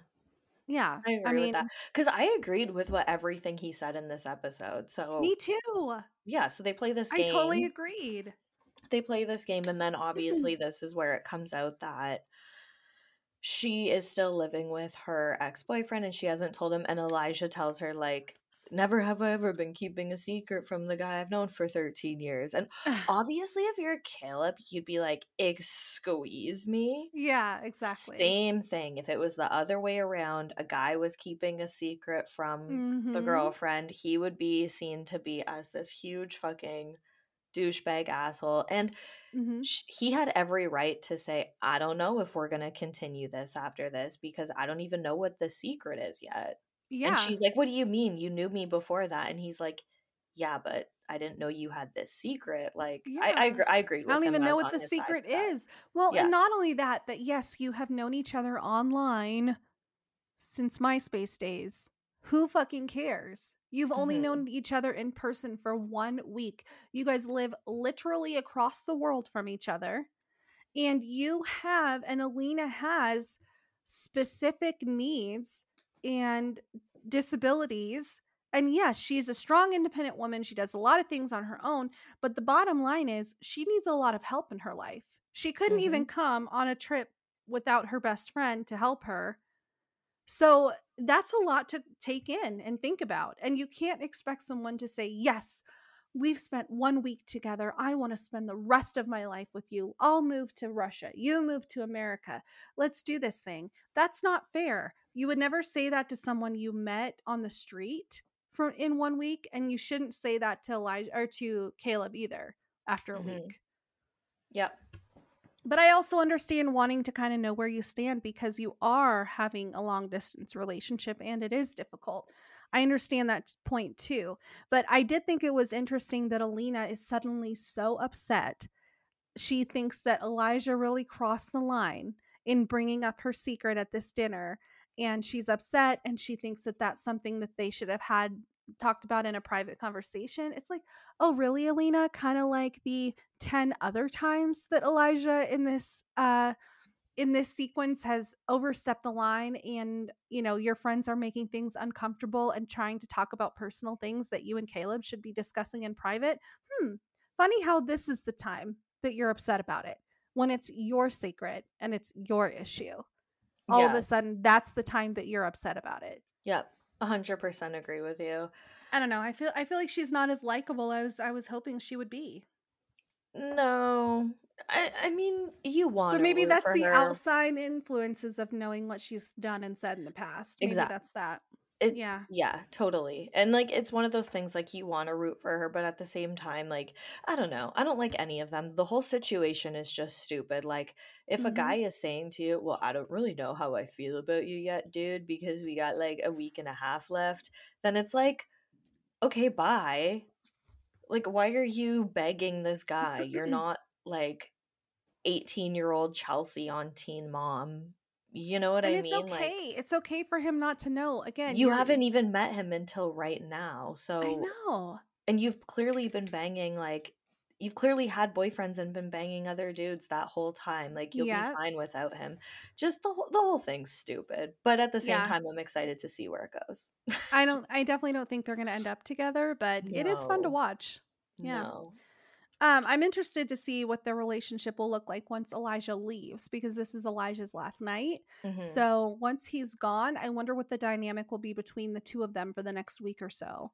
Yeah. I I agree with that mean, because I agreed with what everything he said in this episode. So me too. yeah, so they play this I totally agreed. They play this game, and then mm-hmm. obviously this is where it comes out that she is still living with her ex boyfriend, and she hasn't told him. And Elijah tells her like. Never have I ever been keeping a secret from the guy I've known for 13 years. And obviously, if you're Caleb, you'd be like, excuse me. yeah, exactly. Same thing. If it was the other way around, a guy was keeping a secret from the Mhm. girlfriend, he would be seen to be as this huge fucking douchebag asshole. And Mhm. sh- he had every right to say, I don't know if we're going to continue this after this because I don't even know what the secret is yet. And she's like, What do you mean? You knew me before that. And he's like, Yeah, but I didn't know you had this secret. Like, I, I, Yeah. agr- I agreed I don't even know what the secret is. Well, Yeah. and not only that, but yes, you have known each other online since MySpace days. Who fucking cares? You've only hmm known each other in person for one week. You guys live literally across the world from each other. And you have, and Alina has specific needs and disabilities. And yes, she's a strong, independent woman. She does a lot of things on her own. But the bottom line is, she needs a lot of help in her life. She couldn't hmm even come on a trip without her best friend to help her. So that's a lot to take in and think about. And you can't expect someone to say, Yes, we've spent one week together. I want to spend the rest of my life with you. I'll move to Russia. You move to America. Let's do this thing. That's not fair. You would never say that to someone you met on the street from in one week. And you shouldn't say that to Elijah or to Caleb either after a hmm week. Yep. But I also understand wanting to kind of know where you stand because you are having a long distance relationship and it is difficult. I understand that point too. But I did think it was interesting that Alina is suddenly so upset. She thinks that Elijah really crossed the line in bringing up her secret at this dinner and she's upset and she thinks that that's something that they should have had talked about in a private conversation. It's like, oh, really, Alina? Kind of like the 10 other times that Elijah in this uh in this sequence has overstepped the line and you know your friends are making things uncomfortable and trying to talk about personal things that you and Caleb should be discussing in private. Hmm. Funny how this is the time that you're upset about it when it's your secret and it's your issue. All yeah. of a sudden that's the time that you're upset about it. Yep. 100% agree with you. I don't know. I feel I feel like she's not as likable as I was hoping she would be. No. I I mean, you want But maybe that's the her. outside influences of knowing what she's done and said in the past. Maybe exactly. that's that. It, yeah. Yeah, totally. And like it's one of those things like you want to root for her, but at the same time, like, I don't know. I don't like any of them. The whole situation is just stupid. Like, if mm-hmm. a guy is saying to you, Well, I don't really know how I feel about you yet, dude, because we got like a week and a half left, then it's like, okay, bye. Like, why are you begging this guy? You're <laughs> not like 18 year old Chelsea on Teen Mom you know what and I it's mean? okay. Like, it's okay for him not to know. Again, you haven't even met him until right now. So I know. And you've clearly been banging like you've clearly had boyfriends and been banging other dudes that whole time. Like you'll yeah. be fine without him. Just the whole the whole thing's stupid. But at the same yeah. time, I'm excited to see where it goes. I <laughs> don't. I definitely don't think they're going to end up together. But no. it is fun to watch. Yeah. No. Um, I'm interested to see what their relationship will look like once Elijah leaves because this is Elijah's last night. Mm-hmm. So once he's gone, I wonder what the dynamic will be between the two of them for the next week or so.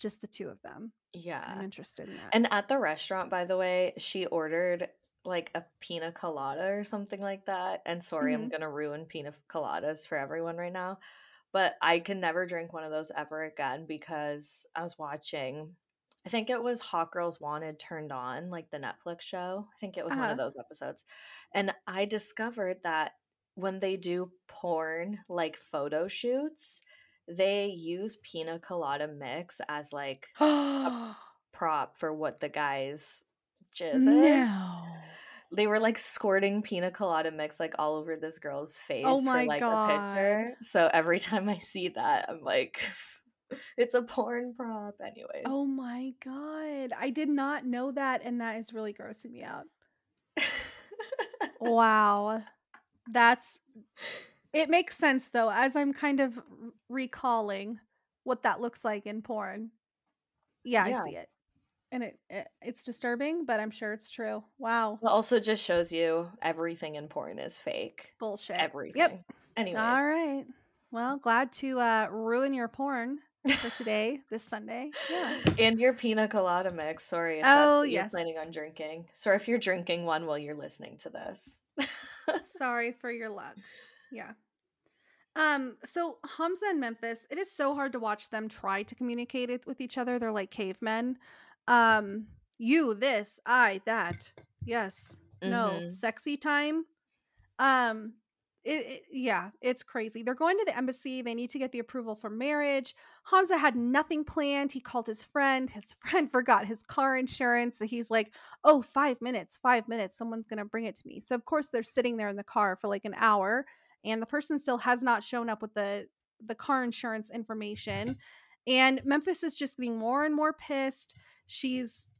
Just the two of them. Yeah. I'm interested in that. And at the restaurant, by the way, she ordered like a pina colada or something like that. And sorry, mm-hmm. I'm going to ruin pina coladas for everyone right now. But I can never drink one of those ever again because I was watching I think it was Hot Girls Wanted turned on, like the Netflix show. I think it was uh-huh. one of uh-huh. those episodes. And I discovered that when they do porn like photo shoots, they use pina colada mix as like a <gasps> prop for what the guys jizz no. They were like squirting pina colada mix like all over this girl's oh face oh for like God. a picture. So every <laughs> time I see that, I'm like <laughs> <laughs> it's a porn prop anyway. Oh my god. I did not know that and that is really grossing me out. <laughs> wow. That's it makes sense though as I'm kind of recalling what that looks like in porn. Yeah, yeah. I see it. And it, it, it's disturbing, but I'm sure it's true. Wow. It also just shows you everything in porn is fake. Bullshit. Everything. Yep. Anyways. All right. Well, glad to uh, ruin your porn for today, this Sunday. Yeah. And your pina colada mix. Sorry if oh, yes. you're planning on drinking. Sorry if you're drinking one while you're listening to this. Sorry for your luck. Yeah. Um, so Hamza and Memphis, it is so hard to watch them try to communicate it with each other. They're like cavemen. Um, you, this, I, that. Yes. No. Mm-hmm. Sexy time. Um, it, it, yeah, it's crazy. They're going to the embassy. They need to get the approval for marriage. Hamza had nothing planned. He called his friend. His <laughs> friend forgot his car insurance. So he's like, oh, five minutes, five minutes. Someone's going to bring it to me. So, of course, they're sitting there in the car for like an hour, and the person still has not shown up with the, the car insurance information. And Memphis is just getting more and more pissed. She's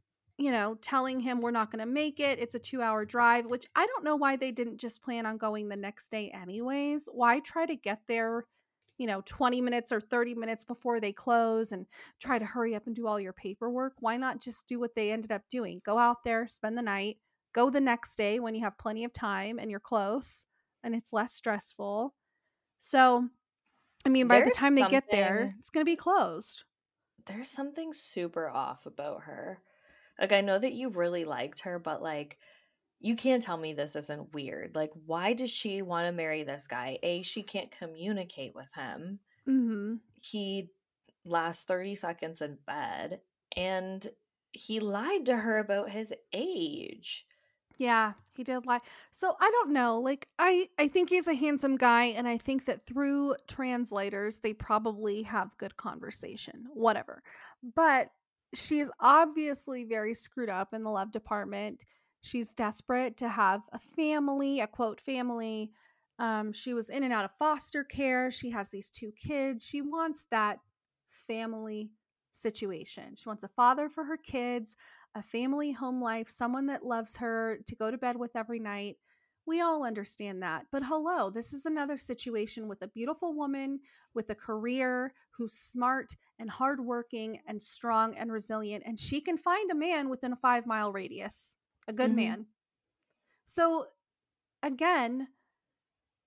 you know, telling him we're not going to make it. It's a two hour drive, which I don't know why they didn't just plan on going the next day, anyways. Why try to get there, you know, 20 minutes or 30 minutes before they close and try to hurry up and do all your paperwork? Why not just do what they ended up doing? Go out there, spend the night, go the next day when you have plenty of time and you're close and it's less stressful. So, I mean, by there's the time they get there, it's going to be closed. There's something super off about her. Like I know that you really liked her, but like you can't tell me this isn't weird. Like why does she want to marry this guy? A, she can't communicate with him. Mm-hmm. He lasts 30 seconds in bed and he lied to her about his age. Yeah, he did lie. So I don't know. Like I I think he's a handsome guy and I think that through translators they probably have good conversation. Whatever. But she's obviously very screwed up in the love department. She's desperate to have a family, a quote family. Um, she was in and out of foster care. She has these two kids. She wants that family situation. She wants a father for her kids, a family home life, someone that loves her to go to bed with every night. We all understand that. But hello, this is another situation with a beautiful woman with a career who's smart and hardworking and strong and resilient. And she can find a man within a five mile radius, a good mm-hmm. man. So, again,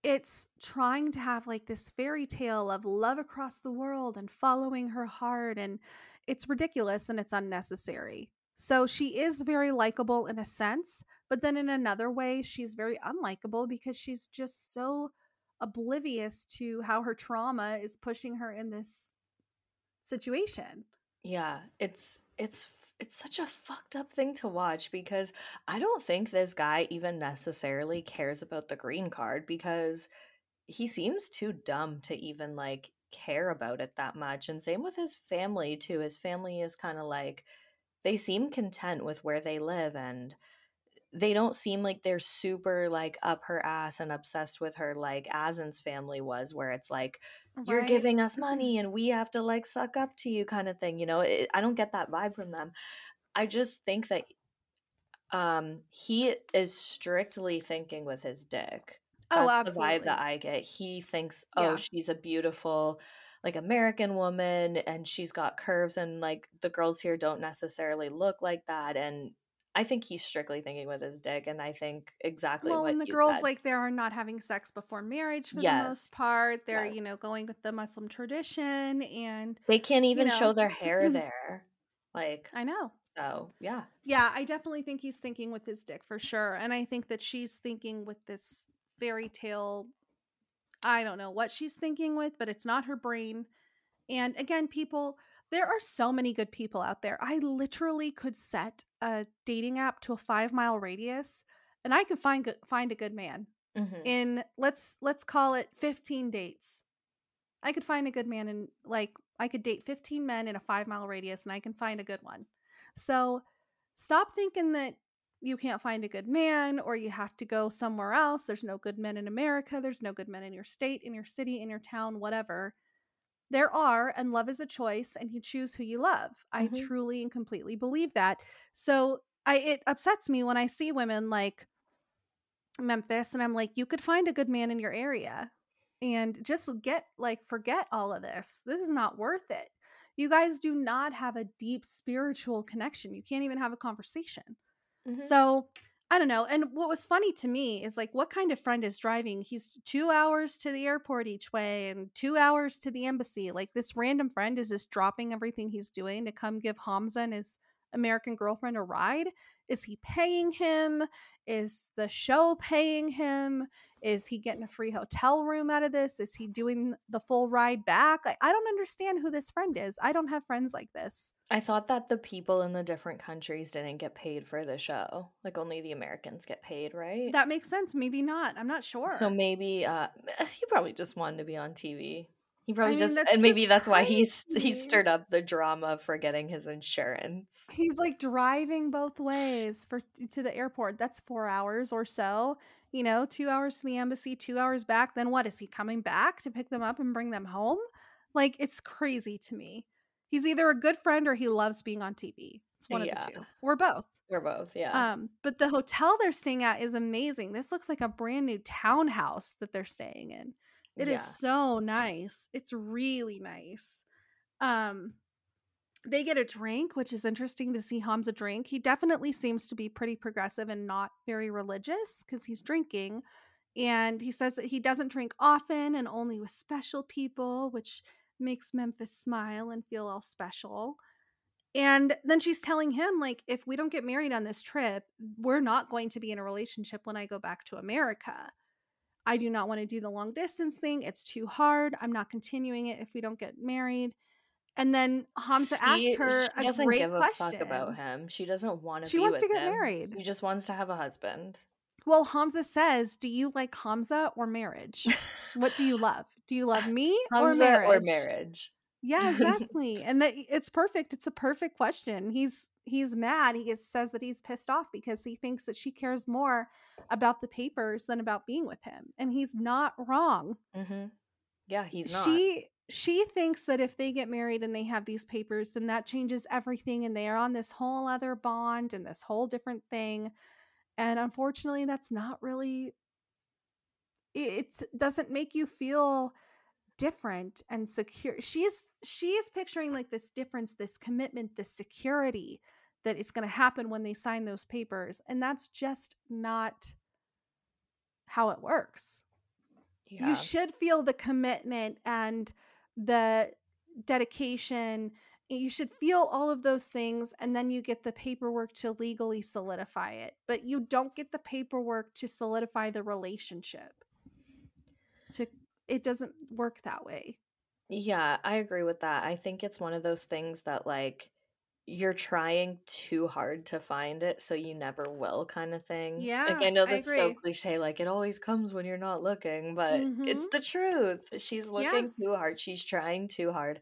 it's trying to have like this fairy tale of love across the world and following her heart. And it's ridiculous and it's unnecessary. So she is very likable in a sense, but then in another way, she's very unlikable because she's just so oblivious to how her trauma is pushing her in this situation. Yeah, it's it's it's such a fucked up thing to watch because I don't think this guy even necessarily cares about the green card because he seems too dumb to even like care about it that much and same with his family too. His family is kind of like they seem content with where they live and they don't seem like they're super like up her ass and obsessed with her like Asin's family was where it's like you're giving us money and we have to like suck up to you kind of thing you know it, I don't get that vibe from them. I just think that um he is strictly thinking with his dick. Oh, that's absolutely. the vibe that I get. He thinks oh yeah. she's a beautiful like American woman and she's got curves and like the girls here don't necessarily look like that and I think he's strictly thinking with his dick, and I think exactly well, and the girls said. like they are not having sex before marriage for yes. the most part. They're yes. you know going with the Muslim tradition, and they can't even you know, show their hair <clears throat> there. Like I know. So yeah, yeah, I definitely think he's thinking with his dick for sure, and I think that she's thinking with this fairy tale I don't know what she's thinking with, but it's not her brain. And again, people, there are so many good people out there. I literally could set a dating app to a five mile radius, and I could find find a good man mm-hmm. in let's let's call it fifteen dates. I could find a good man in like I could date fifteen men in a five mile radius, and I can find a good one. So stop thinking that you can't find a good man or you have to go somewhere else. There's no good men in America. There's no good men in your state, in your city, in your town, whatever. There are, and love is a choice, and you choose who you love. Mm-hmm. I truly and completely believe that. So I it upsets me when I see women like Memphis, and I'm like, you could find a good man in your area and just get like forget all of this. This is not worth it. You guys do not have a deep spiritual connection. You can't even have a conversation. Mm-hmm. So I don't know. And what was funny to me is like, what kind of friend is driving? He's two hours to the airport each way and two hours to the embassy. Like, this random friend is just dropping everything he's doing to come give Hamza and his American girlfriend a ride. Is he paying him? Is the show paying him? Is he getting a free hotel room out of this? Is he doing the full ride back? I, I don't understand who this friend is. I don't have friends like this. I thought that the people in the different countries didn't get paid for the show. Like only the Americans get paid, right? That makes sense. Maybe not. I'm not sure. So maybe uh <laughs> he probably just wanted to be on TV. He probably I mean, just and maybe just that's crazy. why he's he stirred up the drama for getting his insurance. He's like driving both ways for to the airport. That's 4 hours or so. You know, 2 hours to the embassy, 2 hours back. Then what is he coming back to pick them up and bring them home? Like it's crazy to me. He's either a good friend or he loves being on TV. It's one yeah. of the two. Or both. We're both, yeah. Um, but the hotel they're staying at is amazing. This looks like a brand new townhouse that they're staying in. It yeah. is so nice. It's really nice. Um they get a drink, which is interesting to see Hamza drink. He definitely seems to be pretty progressive and not very religious because he's drinking. And he says that he doesn't drink often and only with special people, which makes Memphis smile and feel all special. And then she's telling him, like, if we don't get married on this trip, we're not going to be in a relationship when I go back to America. I do not want to do the long distance thing. It's too hard. I'm not continuing it if we don't get married. And then Hamza See, asked her a doesn't great give a question. fuck about him. She doesn't want to. She wants to get him. married. She just wants to have a husband. Well, Hamza says, "Do you like Hamza or marriage? what do you love? Do you love me <laughs> or marriage?" Or marriage. Yeah, exactly. and that it's perfect. It's a perfect question. He's he's mad. He gets, says that he's pissed off because he thinks that she cares more about the papers than about being with him, and he's not wrong. Mm-hmm. Yeah, he's not. She she thinks that if they get married and they have these papers, then that changes everything, and they are on this whole other bond and this whole different thing. And unfortunately, that's not really. It doesn't make you feel different and secure. She's she is picturing like this difference, this commitment, this security that is going to happen when they sign those papers, and that's just not how it works. yeah. You should feel the commitment and the dedication. You should feel all of those things, and then you get the paperwork to legally solidify it. But you don't get the paperwork to solidify the relationship. To it doesn't work that way. Yeah, I agree with that. I think it's one of those things that like you're trying too hard to find it, so you never will kind of thing. Yeah, Like I know I that's so cliche, like it always comes when you're not looking, but it's Mhm. the truth. She's Yeah. looking too hard. She's trying too hard.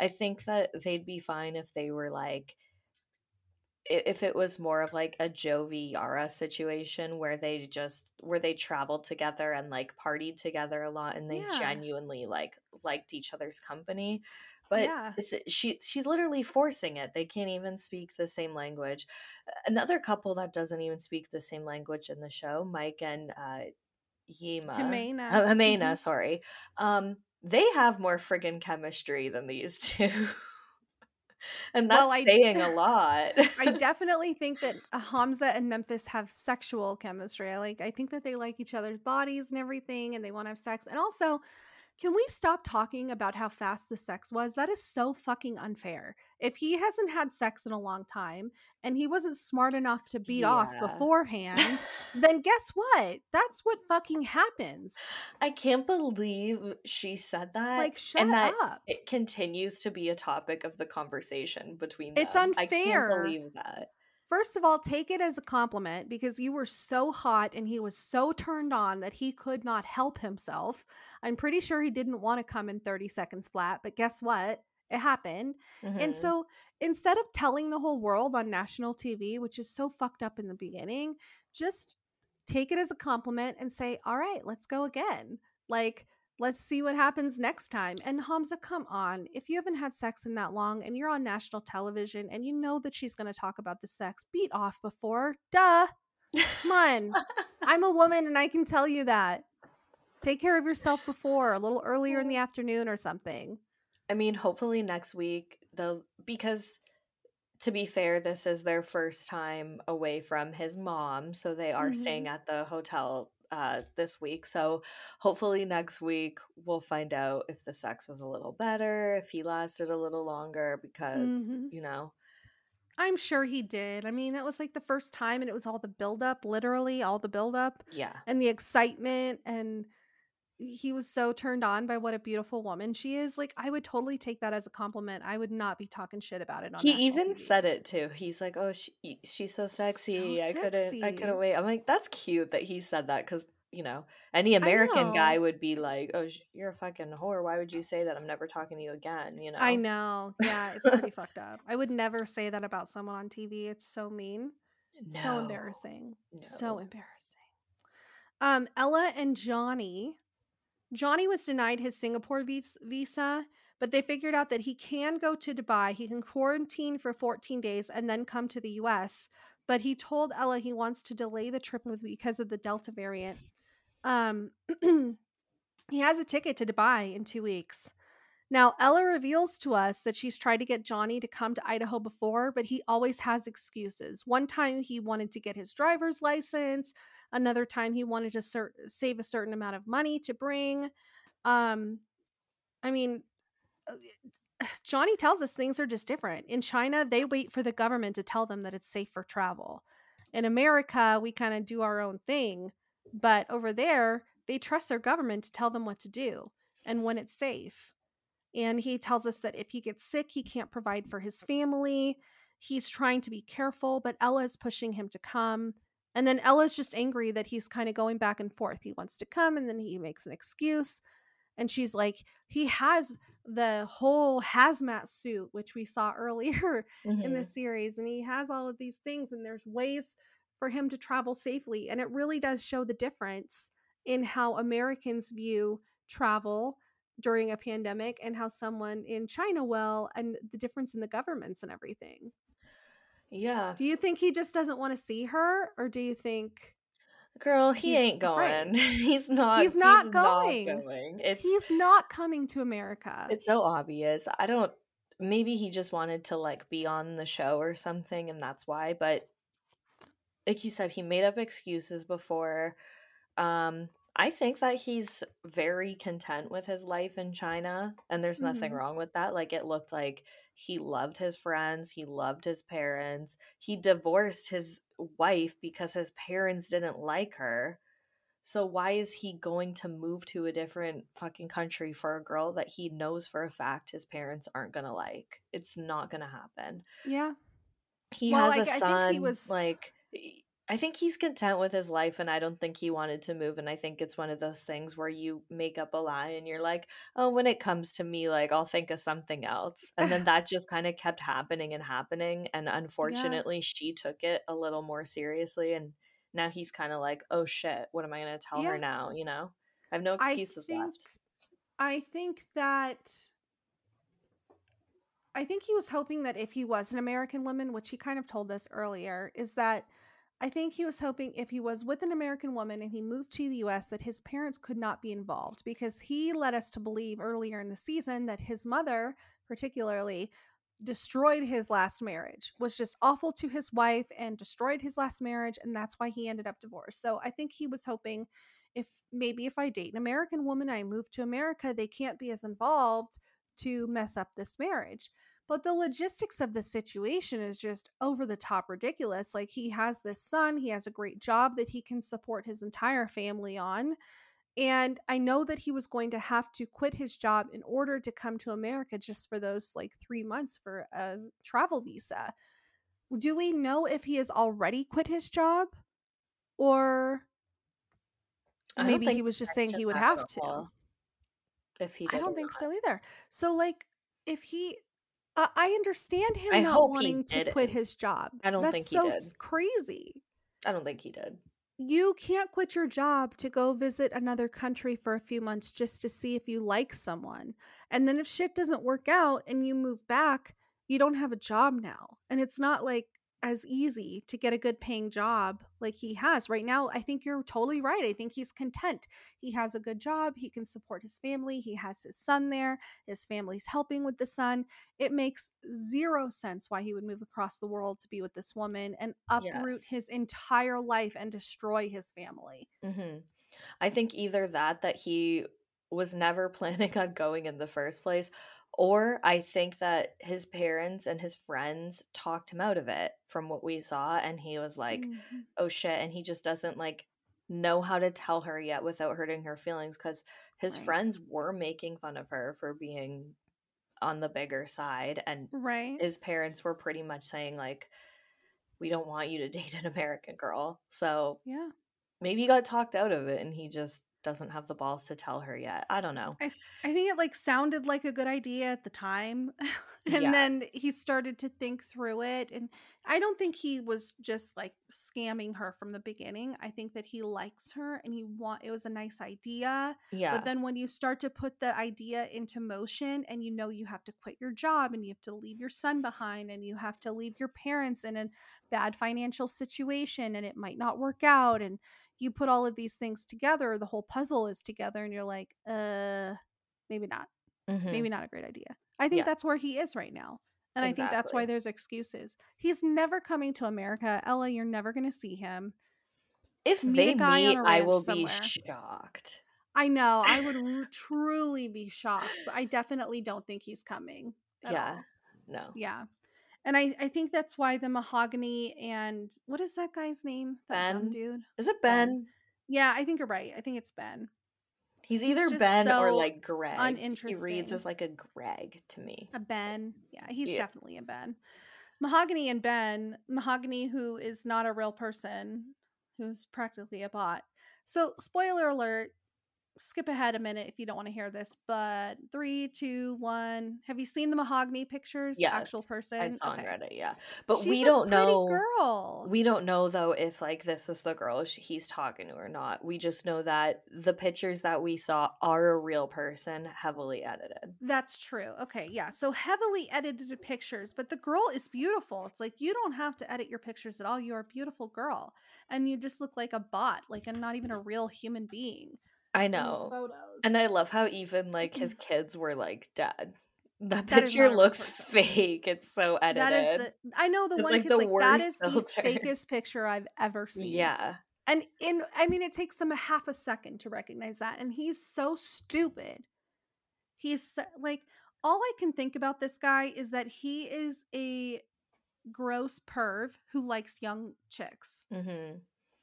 I think that they'd be fine if they were like i- if it was more of like a Jovi Yara situation where they just where they traveled together and like partied together a lot and they Yeah. genuinely like liked each other's company. But Yeah. it's she she's literally forcing it. They can't even speak the same language. Another couple that doesn't even speak the same language in the show, Mike and uh Yima. Ximena. Uh, Ximena, Mhm. sorry. Um they have more friggin' chemistry than these <laughs> two. <laughs> and that's Well, I saying a <laughs> lot. I <laughs> definitely think that uh, Hamza and Memphis have sexual chemistry. I like I think that they like each other's bodies and everything and they want to have sex. And also, can we stop talking about how fast the sex was? That is so fucking unfair. If he hasn't had sex in a long time and he wasn't smart enough to beat off beforehand, then guess what? That's what fucking happens. I can't believe she said that. Like shut and that up. it continues to be a topic of the conversation between It's them. I can't unfair. believe that. First of all, take it as a compliment because you were so hot and he was so turned on that he could not help himself. I'm pretty sure he didn't want to come in 30 seconds flat, but guess what? It happened. And Mhm. so instead of telling the whole world on national TV, which is so fucked up in the beginning, just take it as a compliment and say, all right, let's go again. Like, let's see what happens next time. And Hamza, come on. If you haven't had sex in that long and you're on national television and you know that she's going to talk about the sex, beat off before. Duh. Come on. I'm a woman and I can tell you that. Take care of yourself before, a little earlier in the afternoon or something. I mean, hopefully next week they'll because to be fair, this is their first time away from his mom, so they are staying Mhm. at the hotel uh this week. So hopefully next week we'll find out if the sex was a little better, if he lasted a little longer because, Mhm. you know, I'm sure he did. I mean, that was like the first time, and it was all the buildup, literally all the buildup yeah. and the excitement. And he was so turned on by what a beautiful woman she is. Like, I would totally take that as a compliment. I would not be talking shit about it on He even TV. said it too. He's like, "Oh, she, she's so sexy. I couldn't, I couldn't wait." I'm like, "That's cute that he said that," because you know, any American guy would be like, "Oh, you're a fucking whore. Why would you say that? I'm never talking to you again." You know. I know. Yeah, it's pretty <laughs> fucked up. I would never say that about someone on TV. It's so mean. No. So embarrassing. So embarrassing. Um, Ella and Johnny. Johnny was denied his Singapore visa, but they figured out that he can go to Dubai. He can quarantine for 14 days and then come to the US. But he told Ella he wants to delay the trip because of the Delta variant. Um, <clears throat> he has a ticket to Dubai in two weeks. Now, Ella reveals to us that she's tried to get Johnny to come to Idaho before, but he always has excuses. One time he wanted to get his driver's license, another time he wanted to cer- save a certain amount of money to bring. Um, I mean, uh, <sighs> Johnny tells us things are just different. In China, they wait for the government to tell them that it's safe for travel. In America, we kind of do our own thing, but over there, they trust their government to tell them what to do and when it's safe. And he tells us that if he gets sick, he can't provide for his family. He's trying to be careful, but Ella is pushing him to come. And then Ella's just angry that he's kind of going back and forth. He wants to come and then he makes an excuse. And she's like, he has the whole hazmat suit, which we saw <laughs> earlier in the Mhm. series. And he has all of these things, and there's ways for him to travel safely. And it really does show the difference in how Americans view travel during a pandemic and how someone in China will, and the difference in the governments and everything. Yeah. Do you think he just doesn't want to see her, or do you think Girl, he ain't afraid? going. <laughs> He's not He's not he's not going. going. It's He's not coming to America. it's so obvious. I don't maybe he just wanted to like be on the show or something and that's why, but like you said he made up excuses before. Um I think that he's very content with his life in China and there's nothing hmm wrong with that. Like it looked like he loved his friends, he loved his parents. He divorced his wife because his parents didn't like her. So why is he going to move to a different fucking country for a girl that he knows for a fact his parents aren't gonna like? It's not gonna happen. Yeah. He Well, has I, a I think he son, was. like I think he's content with his life and I don't think he wanted to move and I think it's one of those things where you make up a lie and you're like, "Oh, when it comes to me, like I'll think of something else." And then <laughs> that just kind of kept happening and happening and yeah. unfortunately she took it a little more seriously and now he's kind of like, "Oh shit, what am I going to tell her now?" you know? I have no I excuses think. left. I think that. I think he was hoping that if he was an American woman, which he kind of told us earlier, is that I think he was hoping if he was with an American woman and he moved to the US that his parents could not be involved because he led us to believe earlier in the season that his mother, particularly, destroyed his last marriage, was just awful to his wife and destroyed his last marriage. And that's why he ended up divorced. So I think he was hoping if maybe if I date an American woman, I move to America, they can't be as involved to mess up this marriage. But the logistics of the situation is just over the top ridiculous. Like he has this son, he has a great job that he can support his entire family on. And I know that he was going to have to quit his job in order to come to America just for those like three months for a travel visa. Do we know if he has already quit his job? Or maybe he was just saying he would have to? if he I don't think so either. So, like, if he, I I understand him I not wanting to quit his job. I don't That's think he so did. crazy. I don't think he did. You can't quit your job to go visit another country for a few months just to see if you like someone. And then if shit doesn't work out and you move back, you don't have a job now. And it's not like as easy to get a good paying job like he has right now. I think you're totally right. I think he's content. He has a good job. He can support his family. He has his son there. His family's helping with the son. It makes zero sense why he would move across the world to be with this woman and uproot Yes. his entire life and destroy his family. hmm I think either that that he was never <laughs> planning on going in the first place, or I think that his parents and his friends talked him out of it from what we saw, and he was like, Mhm. "Oh shit," and he just doesn't like know how to tell her yet without hurting her feelings because his Right. friends were making fun of her for being on the bigger side, and Right. his parents were pretty much saying like, "We don't want you to <laughs> date an American girl," so Yeah. maybe he got talked out of it and he just doesn't have the balls to tell her yet. I don't know. I I think it like sounded like a good idea at the time. <laughs> and Yeah. then he started to think through it and I don't think he was just like scamming her from the beginning. I think that he likes her and he want it was a nice idea. Yeah. But then when you start to put the idea into motion and you know you have to quit your job and you have to leave your son behind and you have to leave your parents in a bad financial situation and it might not work out and you put all of these things together, the whole puzzle is together and you're like, uh maybe not. Mhm. Maybe not a great idea. I think Yeah. that's where he is right now. And I think that's why there's excuses. He's never coming to America. Ella, you're never going to see him. If Meet they meet, I will somewhere. be shocked. I know. I would <laughs> truly be shocked. But I definitely don't think he's coming Yeah. all. No. Yeah. And I, I think that's why the mahogany and what is that guy's name? That dumb Ben? dude. Is it Ben. Ben? Yeah, I think you're right. I think it's Ben. He's He's either just Ben or like Greg. Uninteresting. He reads as like a Greg to me. A Ben. Yeah, he's Yeah. definitely a Ben. Mahogany and Ben. Mahogany, who is not a real person, who's practically a bot. So, spoiler alert skip ahead a minute if you don't want to hear this, but three, two, one. Have you seen the mahogany pictures? Yes, the actual person. I saw okay. on Reddit. Yeah, but She's we don't know. Girl. We don't know though if like this is the girl he's talking to or not. We just know that the pictures that we saw are a real person, heavily edited. That's true. Okay, yeah. So heavily edited pictures, but the girl is beautiful. It's like you don't have to edit your pictures at all. You're a beautiful girl, and you just look like a bot, like and not even a real human being. I know. photos. And I love how even like his <clears throat> kids were like, "Dad, that That picture not a real looks fake. It's so edited." that is the I know the It's one like because the like, that worst is the fakest picture I've ever seen. yeah, And in I mean it takes them a half a second to recognize that and he's so stupid. He's so, like all I can think about this guy is that he is a gross perv who likes young chicks hmm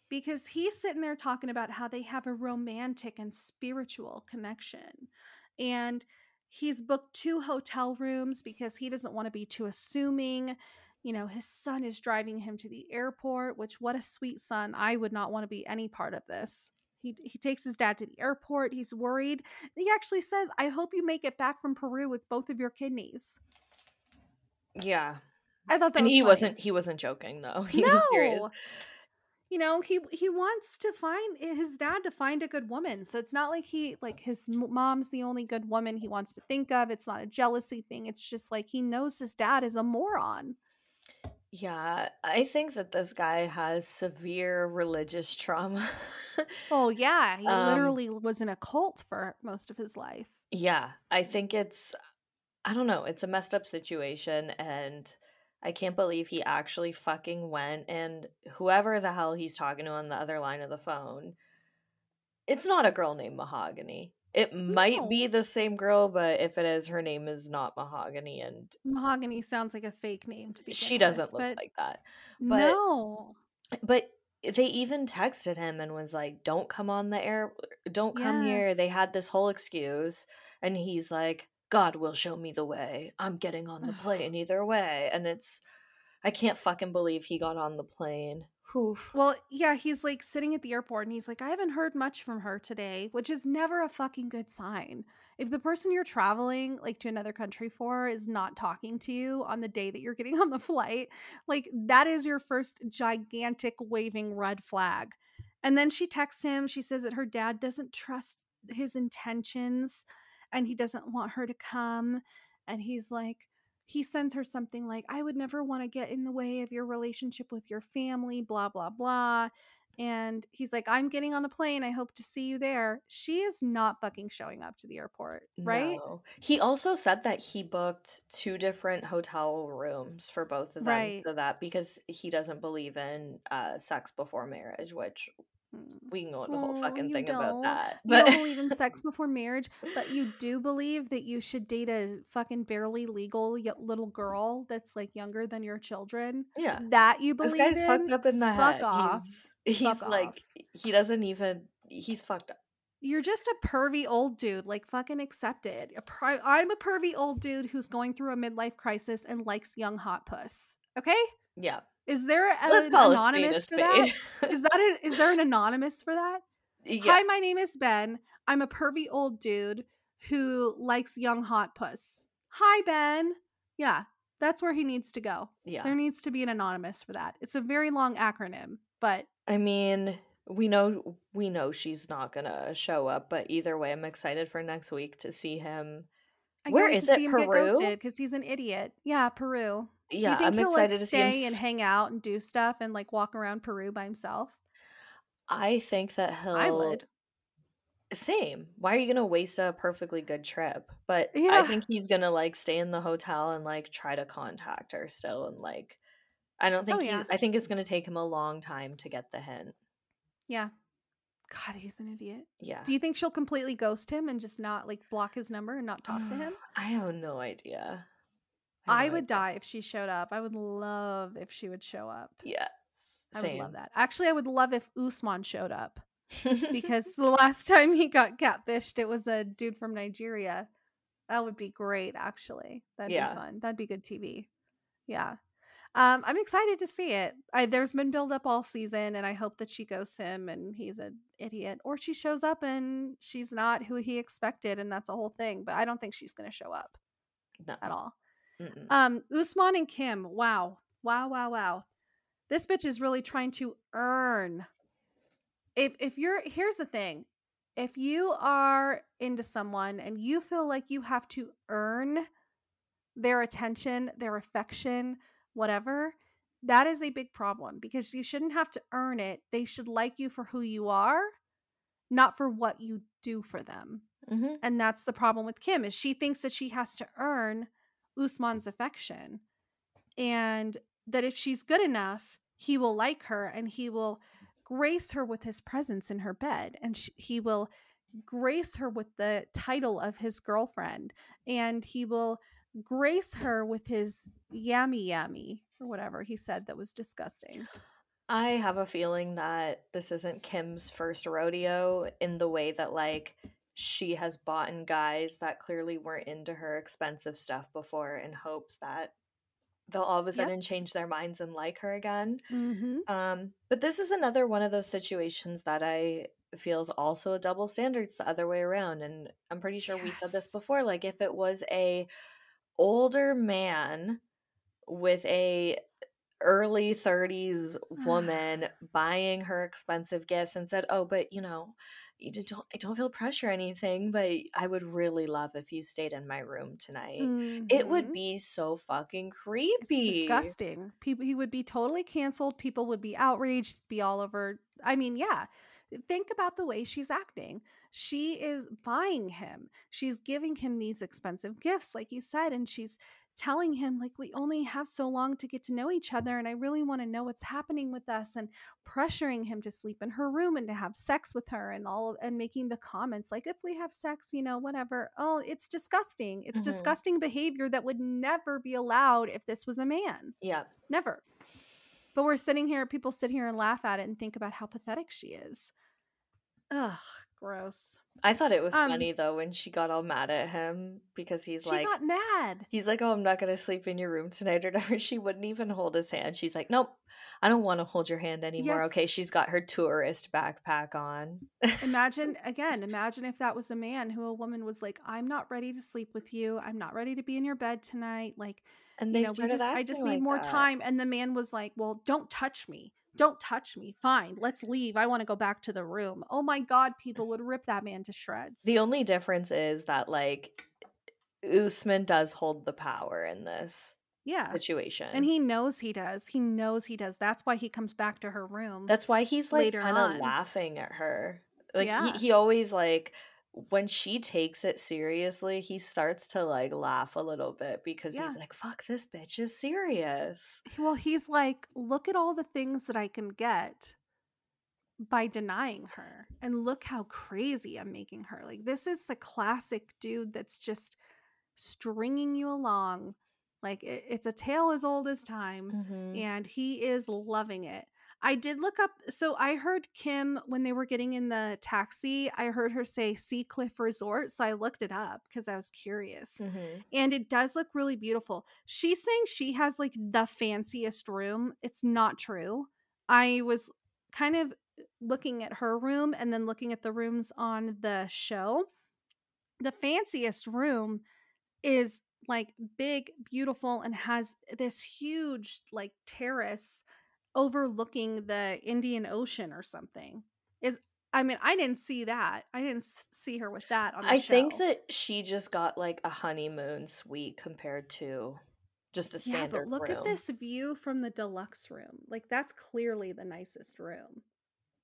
because he's sitting there talking about how they have a romantic and spiritual connection. And he's booked two hotel rooms because he doesn't want to be too assuming. You know, his son is driving him to the airport, which what a sweet son. I would not want to be any part of this. He, he takes his dad to the airport. He's worried. He actually says, I hope you make it back from Peru with both of your kidneys. yeah. I thought that And was he funny. wasn't. He wasn't joking though. <laughs> He was serious. You know, he he wants to find his dad to find a good woman. So it's not like he like his mom's the only good woman he wants to think of. It's not a jealousy thing. It's just like he knows his dad is a moron. Yeah, I think that this guy has severe religious trauma. Oh yeah, <laughs> he Um, literally was in a cult for most of his life. yeah, I think it's I don't know, it's a messed up situation and I can't believe he actually fucking went and whoever the hell he's talking to on the other line of the phone. It's not a girl named Mahogany. It might No. be the same girl, but if it is, her name is not Mahogany and Mahogany sounds like a fake name to be. she doesn't look like that. but- no. But they even texted him and was like, "Don't come on the air. Don't come here." They had this whole excuse, and he's like, "God will show me the way. I'm getting on the <sighs> plane either way." And it's, I can't fucking believe he got on the plane. Whew. Well, yeah, he's like sitting at the airport and he's like, I haven't heard much from her today, which is never a fucking good sign. If the person you're traveling like to another country for is not talking to you on the day that you're getting <laughs> on the flight, like that is your first gigantic waving red flag. And then she texts him, she says that her dad doesn't trust his intentions and he doesn't want her to come. And he's like, he sends her something like, I would never want to get in the way of your relationship with your family, blah, blah, blah. And he's like, I'm getting on a plane. I hope to see you there. She is not fucking showing up to the airport, right? No. He also said that he booked two different hotel rooms for both of them, Right. so that because he doesn't believe in uh, sex before marriage, which. We can go into a whole fucking thing about don't. that. You don't believe in sex <laughs> before marriage, but you do believe that you should date a fucking barely legal little girl that's like younger than your children. yeah. That you believe. This guy's in? fucked up in the Fuck head. off. He's he's Fuck like off. he doesn't even he's fucked up. You're just a pervy old dude. Like fucking accept it. A I'm a pervy old dude who's going through a midlife crisis and likes young hot puss. Okay? Yeah. Is there an call a spade a anonymous for that? spade. That a, is there an <laughs> anonymous for that? yeah. Hi, my name is Ben. I'm a pervy old dude who likes young hot puss. Hi, Ben. Yeah, that's where he needs to go. yeah. There needs to be an anonymous for that. It's a very long acronym, but I mean, we know we know she's not gonna show up, but either way, I'm excited for next week to see him. I Where is to it? see him get Peru? ghosted because he's an idiot. Yeah, Peru. Do Yeah, you think I'm he'll excited to see him. stay and hang out and do stuff and like walk around Peru by himself? I think that he'll I would. Same. Why are you gonna waste a perfectly good trip? But I think he's gonna like stay in the hotel and like try to contact her still and like I don't oh, think Oh, he's yeah. I think it's gonna take him a long time to get the hint. Yeah. God, he's an idiot. Yeah. Do you think she'll completely ghost him and just not like block his number and not talk to him? I have no idea. Have I would die if she showed up. I would love if she would show up. Yes. I Same. would love that. Actually, I would love if Usman showed up <laughs> because the last time he got catfished, it was a dude from Nigeria. That would be great, actually. That'd Yeah. be fun. That'd be good TV. Yeah. Um, I'm excited to see it. I, there's been build up all season, and I hope that she ghosts him and he's an idiot, or she shows up and she's not who he expected, and that's a whole thing. But I don't think she's going to show up No. at all. Mm-mm. Um, Usman and Kim. Wow, wow, wow, wow. This bitch is really trying to earn. If if you're here's the thing, if you are into someone and you feel like you have to earn their attention, their affection, whatever, that is a big problem because you shouldn't have to earn it. They should like you for who you are, not for what you do for them. Mhm. And that's the problem with Kim is she thinks that she has to earn Usman's affection. And that if she's good enough, he will like her and he will grace her with his presence in her bed and sh- he will grace her with the title of his girlfriend and he will grace her with his yummy yummy or whatever he said that was disgusting. I have a feeling that this isn't Kim's first rodeo in the way that like she has bought in guys that clearly weren't into her expensive stuff before in hopes that they'll all of a Yep. sudden change their minds and like her again. Mm-hmm. Um, but this is another one of those situations that I feel is also a double standard. It's the other way around. And I'm pretty sure we said this before. Like if it was a older man with a early 30s <sighs> woman buying her expensive gifts and said, "Oh, but you know, you don't I don't feel pressure or anything, but I would really love if you stayed in my room tonight." It would Mhm. be so fucking It's creepy. disgusting. People, he would be totally canceled. People would be outraged, be all over. I mean, yeah. Think about the way she's acting. She is buying him. She's giving him these expensive gifts, like you said, and she's telling him like we only have so long to get to know each other and I really want to know what's happening with us and pressuring him to sleep in her room and to have sex with her and all and making the comments like if we have sex, you know, whatever. Oh, it's disgusting. It's Mhm. disgusting behavior that would never be allowed if this was a man. Yeah. Never. But we're sitting here, people sit here and laugh at it and think about how pathetic she is. Ugh, gross. I thought it was Um, funny though when she got all mad at him because he's like, She like got mad. he's like, "Oh, I'm not gonna sleep in your room tonight," or whatever. <laughs> She wouldn't even hold his hand. She's like, "Nope, I don't want to hold your hand anymore." Yes. Okay, she's got her tourist backpack on. Imagine <laughs> again, imagine if that was a man who a woman was like, I'm not ready to sleep with you. I'm not ready to be in your bed tonight. Like, and you they know, we started just I just need like more that. time. And the man was like, Well, don't touch me. Don't touch me. Fine, let's leave. I want to go back to the room. Oh my god, people would rip that man to shreds. The only difference is that like Usman does hold the power in this yeah. situation. And he knows he does. He knows he does. That's why he comes back to her room. That's why he's like kind of laughing at her. Like Yeah. he, he always like when she takes it seriously, he starts to like laugh a little bit because Yeah. he's like, "Fuck, this bitch is serious." well, he's like, look at all the things that I can get by denying her. And look how crazy I'm making her. Like, this is the classic dude that's just stringing you along. Like, it, it's a tale as old as time. Mhm. and he is loving it. I did look up, so I heard Kim when they were getting in the taxi, I heard her say Sea Cliff Resort. So I looked it up because I was curious. Mhm. And it does look really beautiful. She's saying she has like the fanciest room. It's not true. I was kind of looking at her room and then looking at the rooms on the show. The fanciest room is like big, beautiful, and has this huge like terrace overlooking the Indian Ocean or something. Is I mean, I didn't see that. I didn't see her with that on the I show. think that she just got like a honeymoon suite compared to just a standard. yeah, but look room. at this view from the deluxe room. Like that's clearly the nicest room.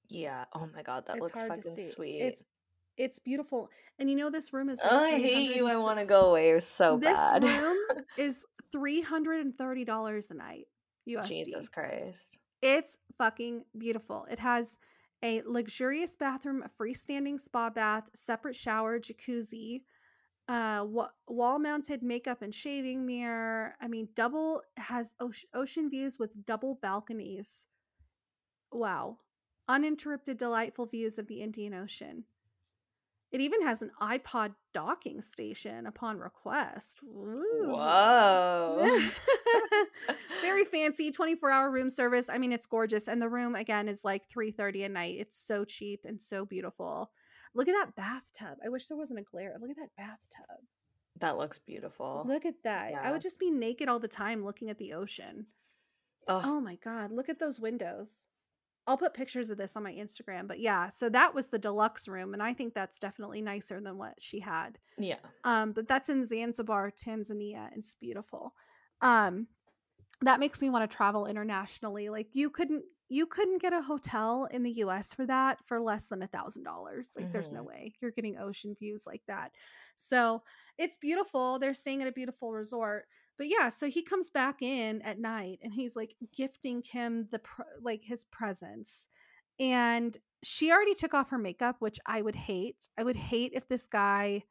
Yeah. Oh my god, that it's looks fucking sweet. It's it's beautiful, and you know this room is. Like oh, I hate you. I want to go away so this bad. room <laughs> is three hundred and thirty dollars a night. USD. Jesus Christ. It's fucking beautiful. It has a luxurious bathroom, a freestanding spa bath, separate shower, jacuzzi, uh, wa- wall-mounted makeup and shaving mirror. I mean, double has oce- ocean views with double balconies. Wow, uninterrupted, delightful views of the Indian Ocean. It even has an iPod docking station upon request. Ooh. Whoa. <laughs> Very <laughs> fancy 24 hour room service. I mean, it's gorgeous. And the room again is like 3:30 a night. It's so cheap and so beautiful. Look at that bathtub. I wish there wasn't a glare. Look at that bathtub. That looks beautiful. Look at that. I would just be naked all the time looking at the ocean. Oh, Oh my god, look at those windows. I'll put pictures of this on my Instagram. But yeah, so that was the deluxe room and I think that's definitely nicer than what she had. yeah. Um, but that's in Zanzibar, Tanzania. It's beautiful. Um, that makes me want to travel internationally. Like you couldn't you couldn't get a hotel in the US for that for less than a thousand dollars. Like there's no Mhm. way you're getting ocean views like that. So it's beautiful. They're staying at a beautiful resort. But yeah, so he comes back in at night and he's like gifting Kim the pr- like his presents. And she already took off her makeup, which I would hate. I would hate if this guy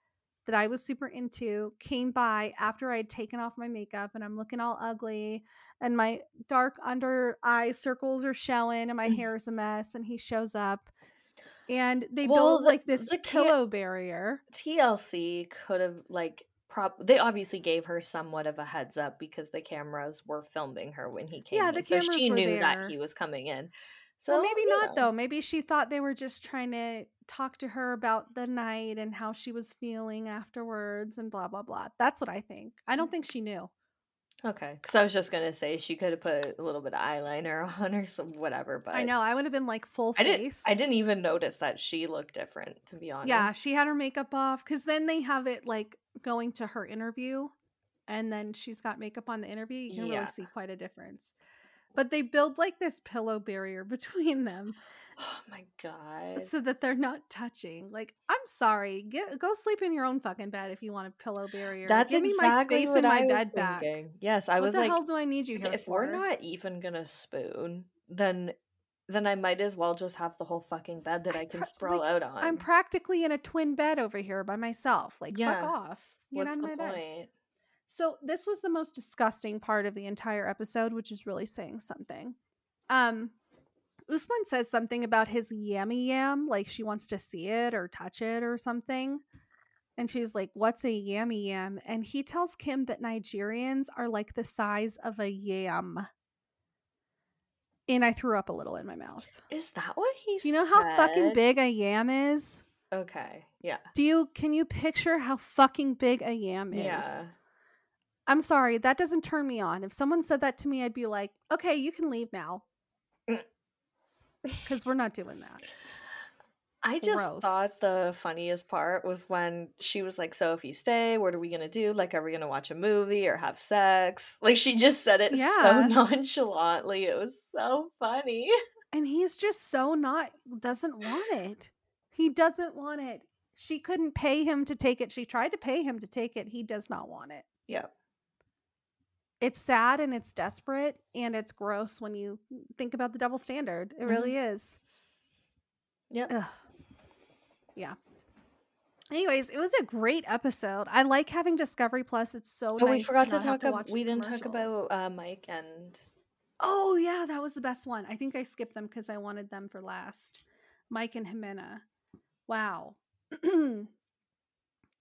that I was super into came by after I'd taken off my makeup and I'm looking all ugly and my dark under eye circles are showing and my mm. hair is a mess and he shows up and they Well, build the- like this the pillow barrier. TLC could have like prop. They obviously gave her somewhat of a heads up because the cameras were filming her when he came. Yeah, in, the so cameras she were knew there. that he was coming in. So well, maybe not know. though. Maybe she thought they were just trying to talk to her about the night and how she was feeling afterwards and blah blah blah. That's what I think. I don't think she knew. Okay, because I was just gonna say she could have put a little bit of eyeliner <laughs> on or some whatever, but I know. I would have been like full I face. didn't. I didn't even notice that she looked different. To be honest. Yeah, she had her makeup off because then they have it like going to her interview, and then she's got makeup on the interview. You can Yeah. really see quite a difference. But they build like this pillow barrier <laughs> between them Oh my god. so that they're not touching. Like, I'm sorry, get go sleep in your own fucking bed if you want a pillow barrier. That's Give me my exactly space what in my bed back. Yes, I what was like, What the hell do I need you here if for? we're not even gonna spoon, then then I might as well just have the whole fucking bed that I I can pra- sprawl like, out on. I'm practically in a twin bed over here by myself. Like, Yeah. fuck off. Get What's the my bed. point? So this was the most disgusting part of the entire episode, which is really saying something. Um Usman says something about his yammy yam, like she wants to see it or touch it or something. And she's like, What's a yammy yam? And he tells Kim that Nigerians are like the size of a yam. And I threw up a little in my mouth. Is that what he Do you know how fucking big a yam is? Okay. Yeah. Do you can you picture how fucking big a yam is? Yeah. I'm sorry, that doesn't turn me on. If someone said that to me, I'd be like, okay, you can leave now. Mm. <laughs> Because we're not doing that. I just thought the funniest part was when she was like, "So if you stay, what are we gonna do? Like, are we gonna watch a movie or have sex?" Like, she just said it so <laughs> nonchalantly. It was so funny. And he's just so not, doesn't want it. He doesn't want it. She couldn't pay him to take it. She tried to pay him to take it. He does not want it. Yeah. It's sad and it's desperate and it's gross when you think about the double standard. It Mhm. really is. Yep. Ugh. Yeah. Anyways, it was a great episode. I like having Discovery Plus. It's so Oh, nice. we forgot to have talk. ab- watch we didn't talk about uh, Mike and Oh yeah, that was the best one. I think I skipped them because I wanted them for last. Mike and Ximena. Wow. <clears throat>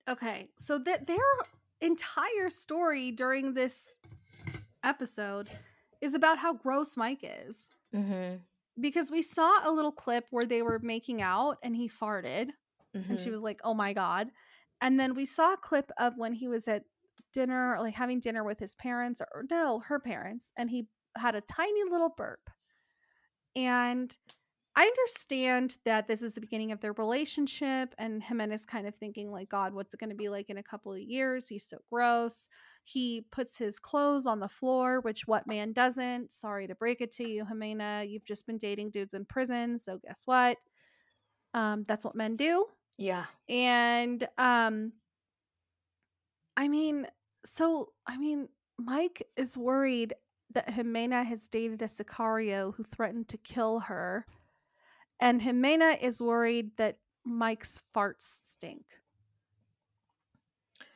okay, so that their entire story during this episode is about how gross Mike is. mm-hmm. Because we saw a little clip where they were making out and he farted. Mm-hmm. and she was like, "Oh my god!" And then we saw a clip of when he was at dinner, like having dinner with his parents, or no, her parents, and he had a tiny little burp. And I understand that this is the beginning of their relationship, and Ximena's kind of thinking like, "God, what's it going to be like in a couple of years?" He's so gross. He puts his clothes on the floor, which what man doesn't? Sorry to break it to you, Ximena. You've just been dating dudes in prison, so guess what? Um, that's what men do yeah. and um i mean so i mean mike is worried that Ximena has dated a sicario who threatened to kill her and Ximena is worried that mike's farts stink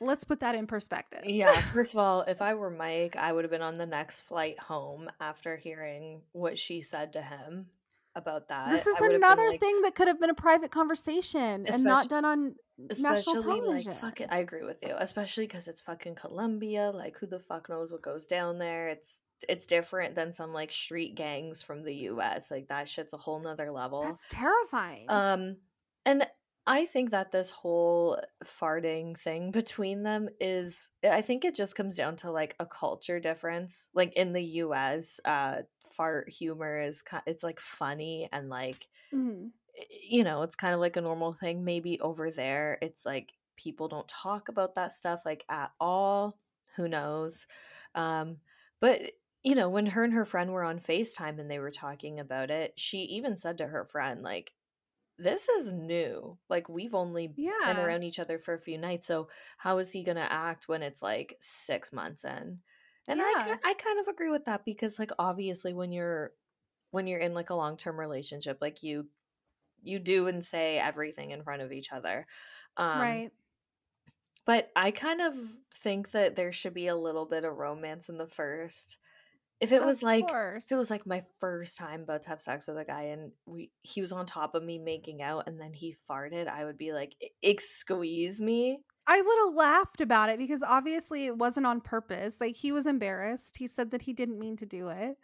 let's put that in perspective Yeah. <laughs> First of all, if I were Mike, I would have been on the next flight home after hearing what she said to him. About that. This is I would have been another like, thing that could have been a private conversation and not done on national especially like television. fucking I agree with you. Especially because it's fucking Colombia. Like who the fuck knows what goes down there? It's it's different than some like street gangs from the US. Like that shit's a whole nother level. That's terrifying. Um, and I think that this whole farting thing <laughs> between them is, I think it just comes down to like a culture difference. Like in the US, uh, fart humor is it's like funny and like, Mhm. you know, it's kind of like a normal thing. Maybe over there, it's like people don't talk about that stuff like at all. Who knows? Um, but you know, when her and her friend were on FaceTime and they were talking about it, she even said to her friend, like, this is new. Like we've only been around each other for a few nights, so how is he gonna act when it's like six months in? And I Yeah. ki- I kind of agree with that because like obviously when you're when you're in like a long term relationship, like you you do and say everything in front of each other. Um, right. but I kind of think that there should be a little bit of romance in the first. If it Of was like if it was like my first time about to have sex with a guy and we he was on top of me making out and then he farted, I would be like, "E- "Excuse me." I would have laughed about it because obviously it wasn't on purpose. Like he was embarrassed. He said that he didn't mean to do it.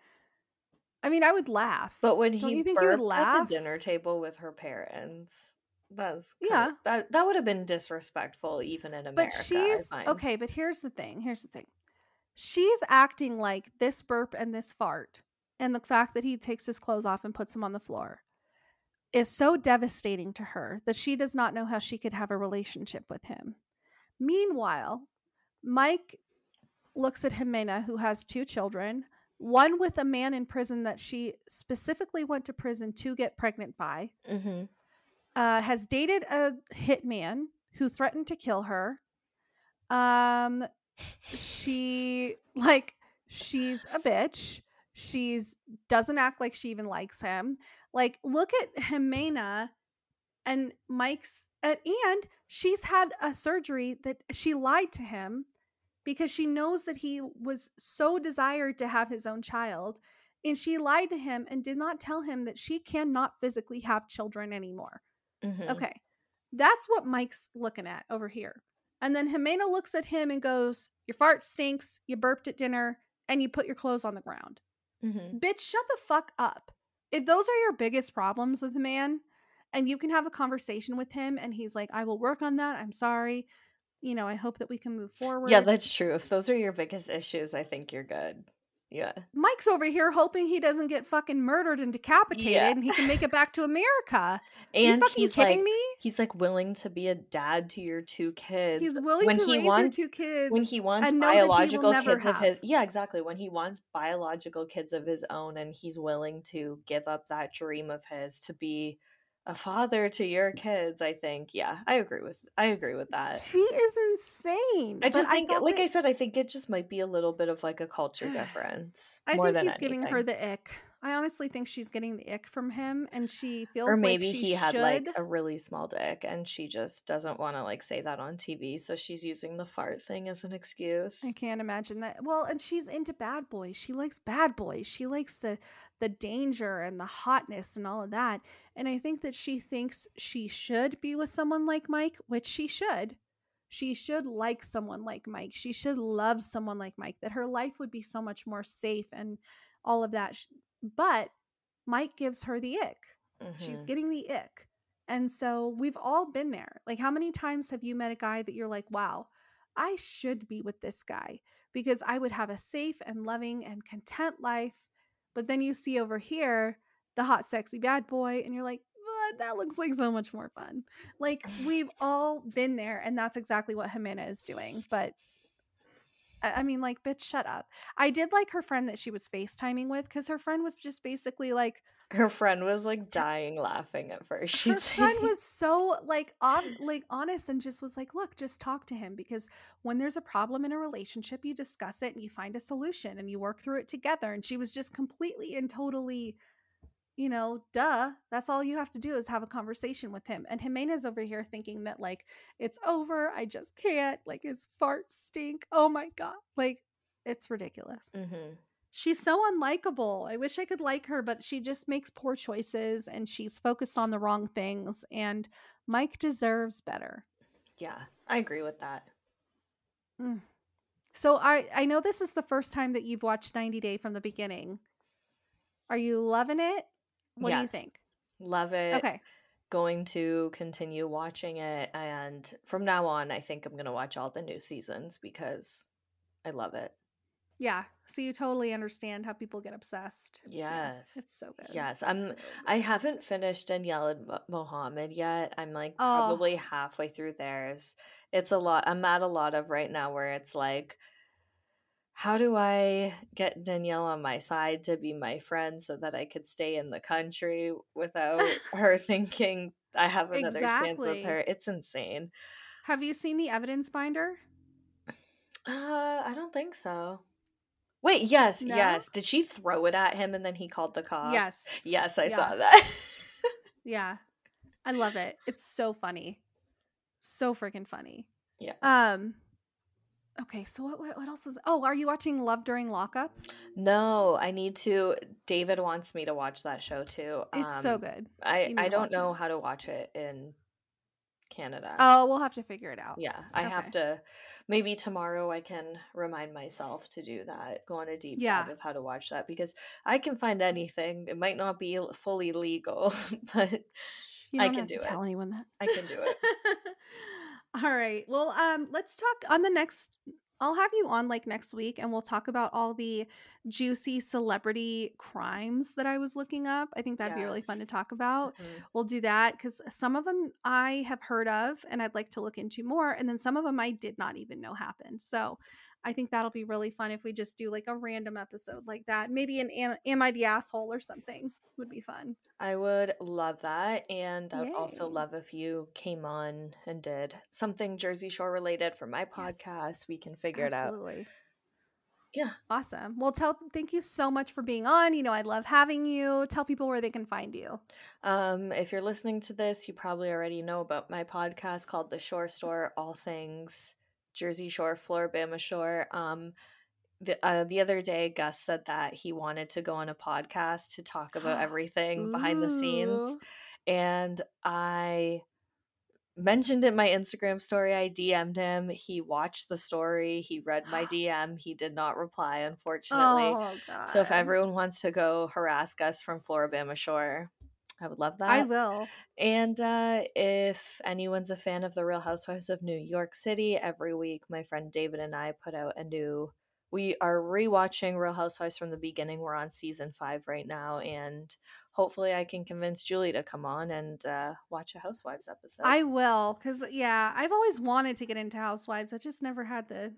I mean, I would laugh. But when Don't he you think you would burped at the dinner table with her parents, that's Yeah. of, that that would have been disrespectful even in But America. I she's okay, but here's the thing. Here's the thing. She's acting like this burp and this fart and the fact that he takes his clothes off and puts them on the floor is so devastating to her that she does not know how she could have a relationship with him. Meanwhile, Mike looks at Ximena, who has two children, one with a man in prison that she specifically went to prison to get pregnant by, hmm uh, has dated a hitman who threatened to kill her. Um, she like she's a bitch. She's doesn't act like she even likes him. Like, look at Ximena and Mike's, and, and she's had a surgery that she lied to him because she knows that he was so desired to have his own child. And she lied to him and did not tell him that she cannot physically have children anymore. hmm Okay. That's what Mike's looking at over here. And then Ximena looks at him and goes, Your fart stinks, you burped at dinner, and you put your clothes on the ground. hmm Bitch, shut the fuck up. If those are your biggest problems with a man, and you can have a conversation with him, and he's like, I will work on that. I'm sorry. You know, I hope that we can move forward. Yeah, that's true. If those are your biggest issues, I think you're good. Yeah. Mike's over here hoping he doesn't get fucking murdered and decapitated Yeah. and he can make it back to America. Are <laughs> you And he's kidding like me? he's like willing to be a dad to your two kids. He's willing when to he raise wants your two kids. when he wants know he biological kids of his yeah exactly when he wants biological kids of his own and he's willing to give up that dream of his to be a father to your kids i think yeah i agree with i agree with that She is insane. i But just think thought like that- i said i think it just might be a little bit of like a culture <sighs> difference I think he's giving her the ick. I honestly think she's getting the ick from him, and she feels or like maybe she he had should. like a really small dick and she just doesn't want to like say that on tv so she's using the fart thing as an excuse I can't imagine that. Well, and she's into bad boys. She likes bad boys. She likes the the danger and the hotness and all of that. And I think that she thinks she should be with someone like Mike, which she should. She should like someone like Mike. She should love someone like Mike. That her life would be so much more safe and all of that. But Mike gives her the ick. She's Mhm. getting the ick. And so we've all been there. Like, how many times have you met a guy that you're like, wow, I should be with this guy because I would have a safe and loving and content life. But then you see over here the hot, sexy bad boy, and you're like, but that looks like so much more fun. Like, we've all been there, and that's exactly what Ximena is doing. But I I mean, like, bitch, shut up. I did like her friend that she was FaceTiming with because her friend was just basically like, her friend was like dying laughing at first her she's friend was so like <laughs> like honest and just was like look just talk to him because when there's a problem in a relationship you discuss it and you find a solution and you work through it together and she was just completely and totally you know duh that's all you have to do is have a conversation with him and Ximena's over here thinking that like it's over i just can't like his farts stink oh my god like it's ridiculous hmm She's so unlikable. I wish I could like her, but she just makes poor choices and she's focused on the wrong things. And Mike deserves better. Yeah, I agree with that. Mm. So I I know this is the first time that you've watched 90 Day from the beginning. Are you loving it? What yes. do you think? Love it. Okay. Going to continue watching it and from now on I think I'm going to watch all the new seasons because I love it. Yeah. So you totally understand how people get obsessed. Yes. Yeah, it's so good. Yes. I'm so I haven't finished Danielle and Mohammed yet. I'm like Oh, probably halfway through theirs. It's a lot. I'm at a lot of right now where it's like how do I get Danielle on my side to be my friend so that I could stay in the country without <laughs> her thinking I have another chance with her? It's insane. Have you seen the evidence binder? Uh, I don't think so. Wait, yes, No? yes. Did she throw it at him and then he called the cops? Yes. Yes, I Yeah. saw that. <laughs> Yeah. I love it. It's so funny. So freaking funny. yeah. Um okay, so what what, what else is Oh, are you watching Love During Lockup? No, I need to. David wants me to watch that show too. It's so Um, good. I I don't know it. how to watch it in Canada. Oh, we'll have to figure it out. Yeah, I have to. Maybe tomorrow I can remind myself to do that. Go on a deep Yeah. dive of how to watch that because I can find anything. It might not be fully legal, <laughs> but I can do it. tell anyone that. I can do it. <laughs> all right. Well, um, let's talk on the next. I'll have you on like next week, and we'll talk about all the juicy celebrity crimes that I was looking up. I think that'd be really fun to talk about. Mhm. We'll do that because some of them I have heard of, and I'd like to look into more, and then some of them I did not even know happened. So. I think that'll be really fun if we just do like a random episode like that. Maybe an Am, Am I the Asshole or something would be fun. I would love that. And I would also love if you came on and did something Jersey Shore related for my Yes. podcast. We can figure it out. Absolutely. Yeah. Awesome. Well, tell thank you so much for being on. You know, I love having you. Tell people where they can find you. Um, if you're listening to this, you probably already know about my podcast called The Shore Store, all things Jersey Shore, Floribama Shore. Um, the uh, the other day, Gus said that he wanted to go on a podcast to talk about <gasps> everything behind the scenes, and I mentioned in my Instagram story. I DM'd him. He watched the story. He read my <gasps> DM. He did not reply, unfortunately. Oh So if everyone wants to go harass Gus from Floribama Shore, I would love that. I will. And uh, if anyone's a fan of The Real Housewives of New York City, every week my friend David and I put out a new. We are rewatching Real Housewives from the beginning. We're on season five right now, and hopefully I can convince Julie to come on and uh, watch a Housewives episode. I will cuz yeah, I've always wanted to get into housewives. I just never had the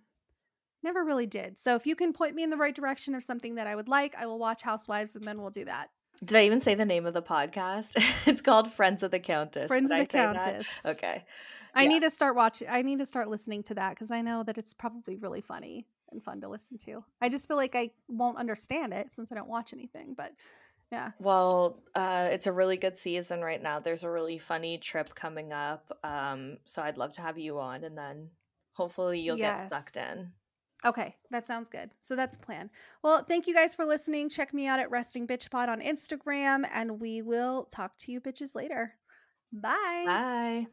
never really did. So if you can point me in the right direction of something that I would like, I will watch housewives and then we'll do that. Did I even say the name of the podcast? <laughs> it's called Friends of the Countess. Friends Did of the say that? Countess. Okay. I Yeah. need to start watching I need to start listening to that cuz I know that it's probably really funny and fun to listen to. I just feel like I won't understand it since I don't watch anything, but yeah. Well, uh, it's a really good season right now. There's a really funny trip coming up. Um, so I'd love to have you on, and then hopefully you'll get sucked in. Okay, that sounds good. So that's plan. Well, thank you guys for listening. Check me out at Resting Bitch Pod on Instagram, and we will talk to you bitches later. Bye. Bye.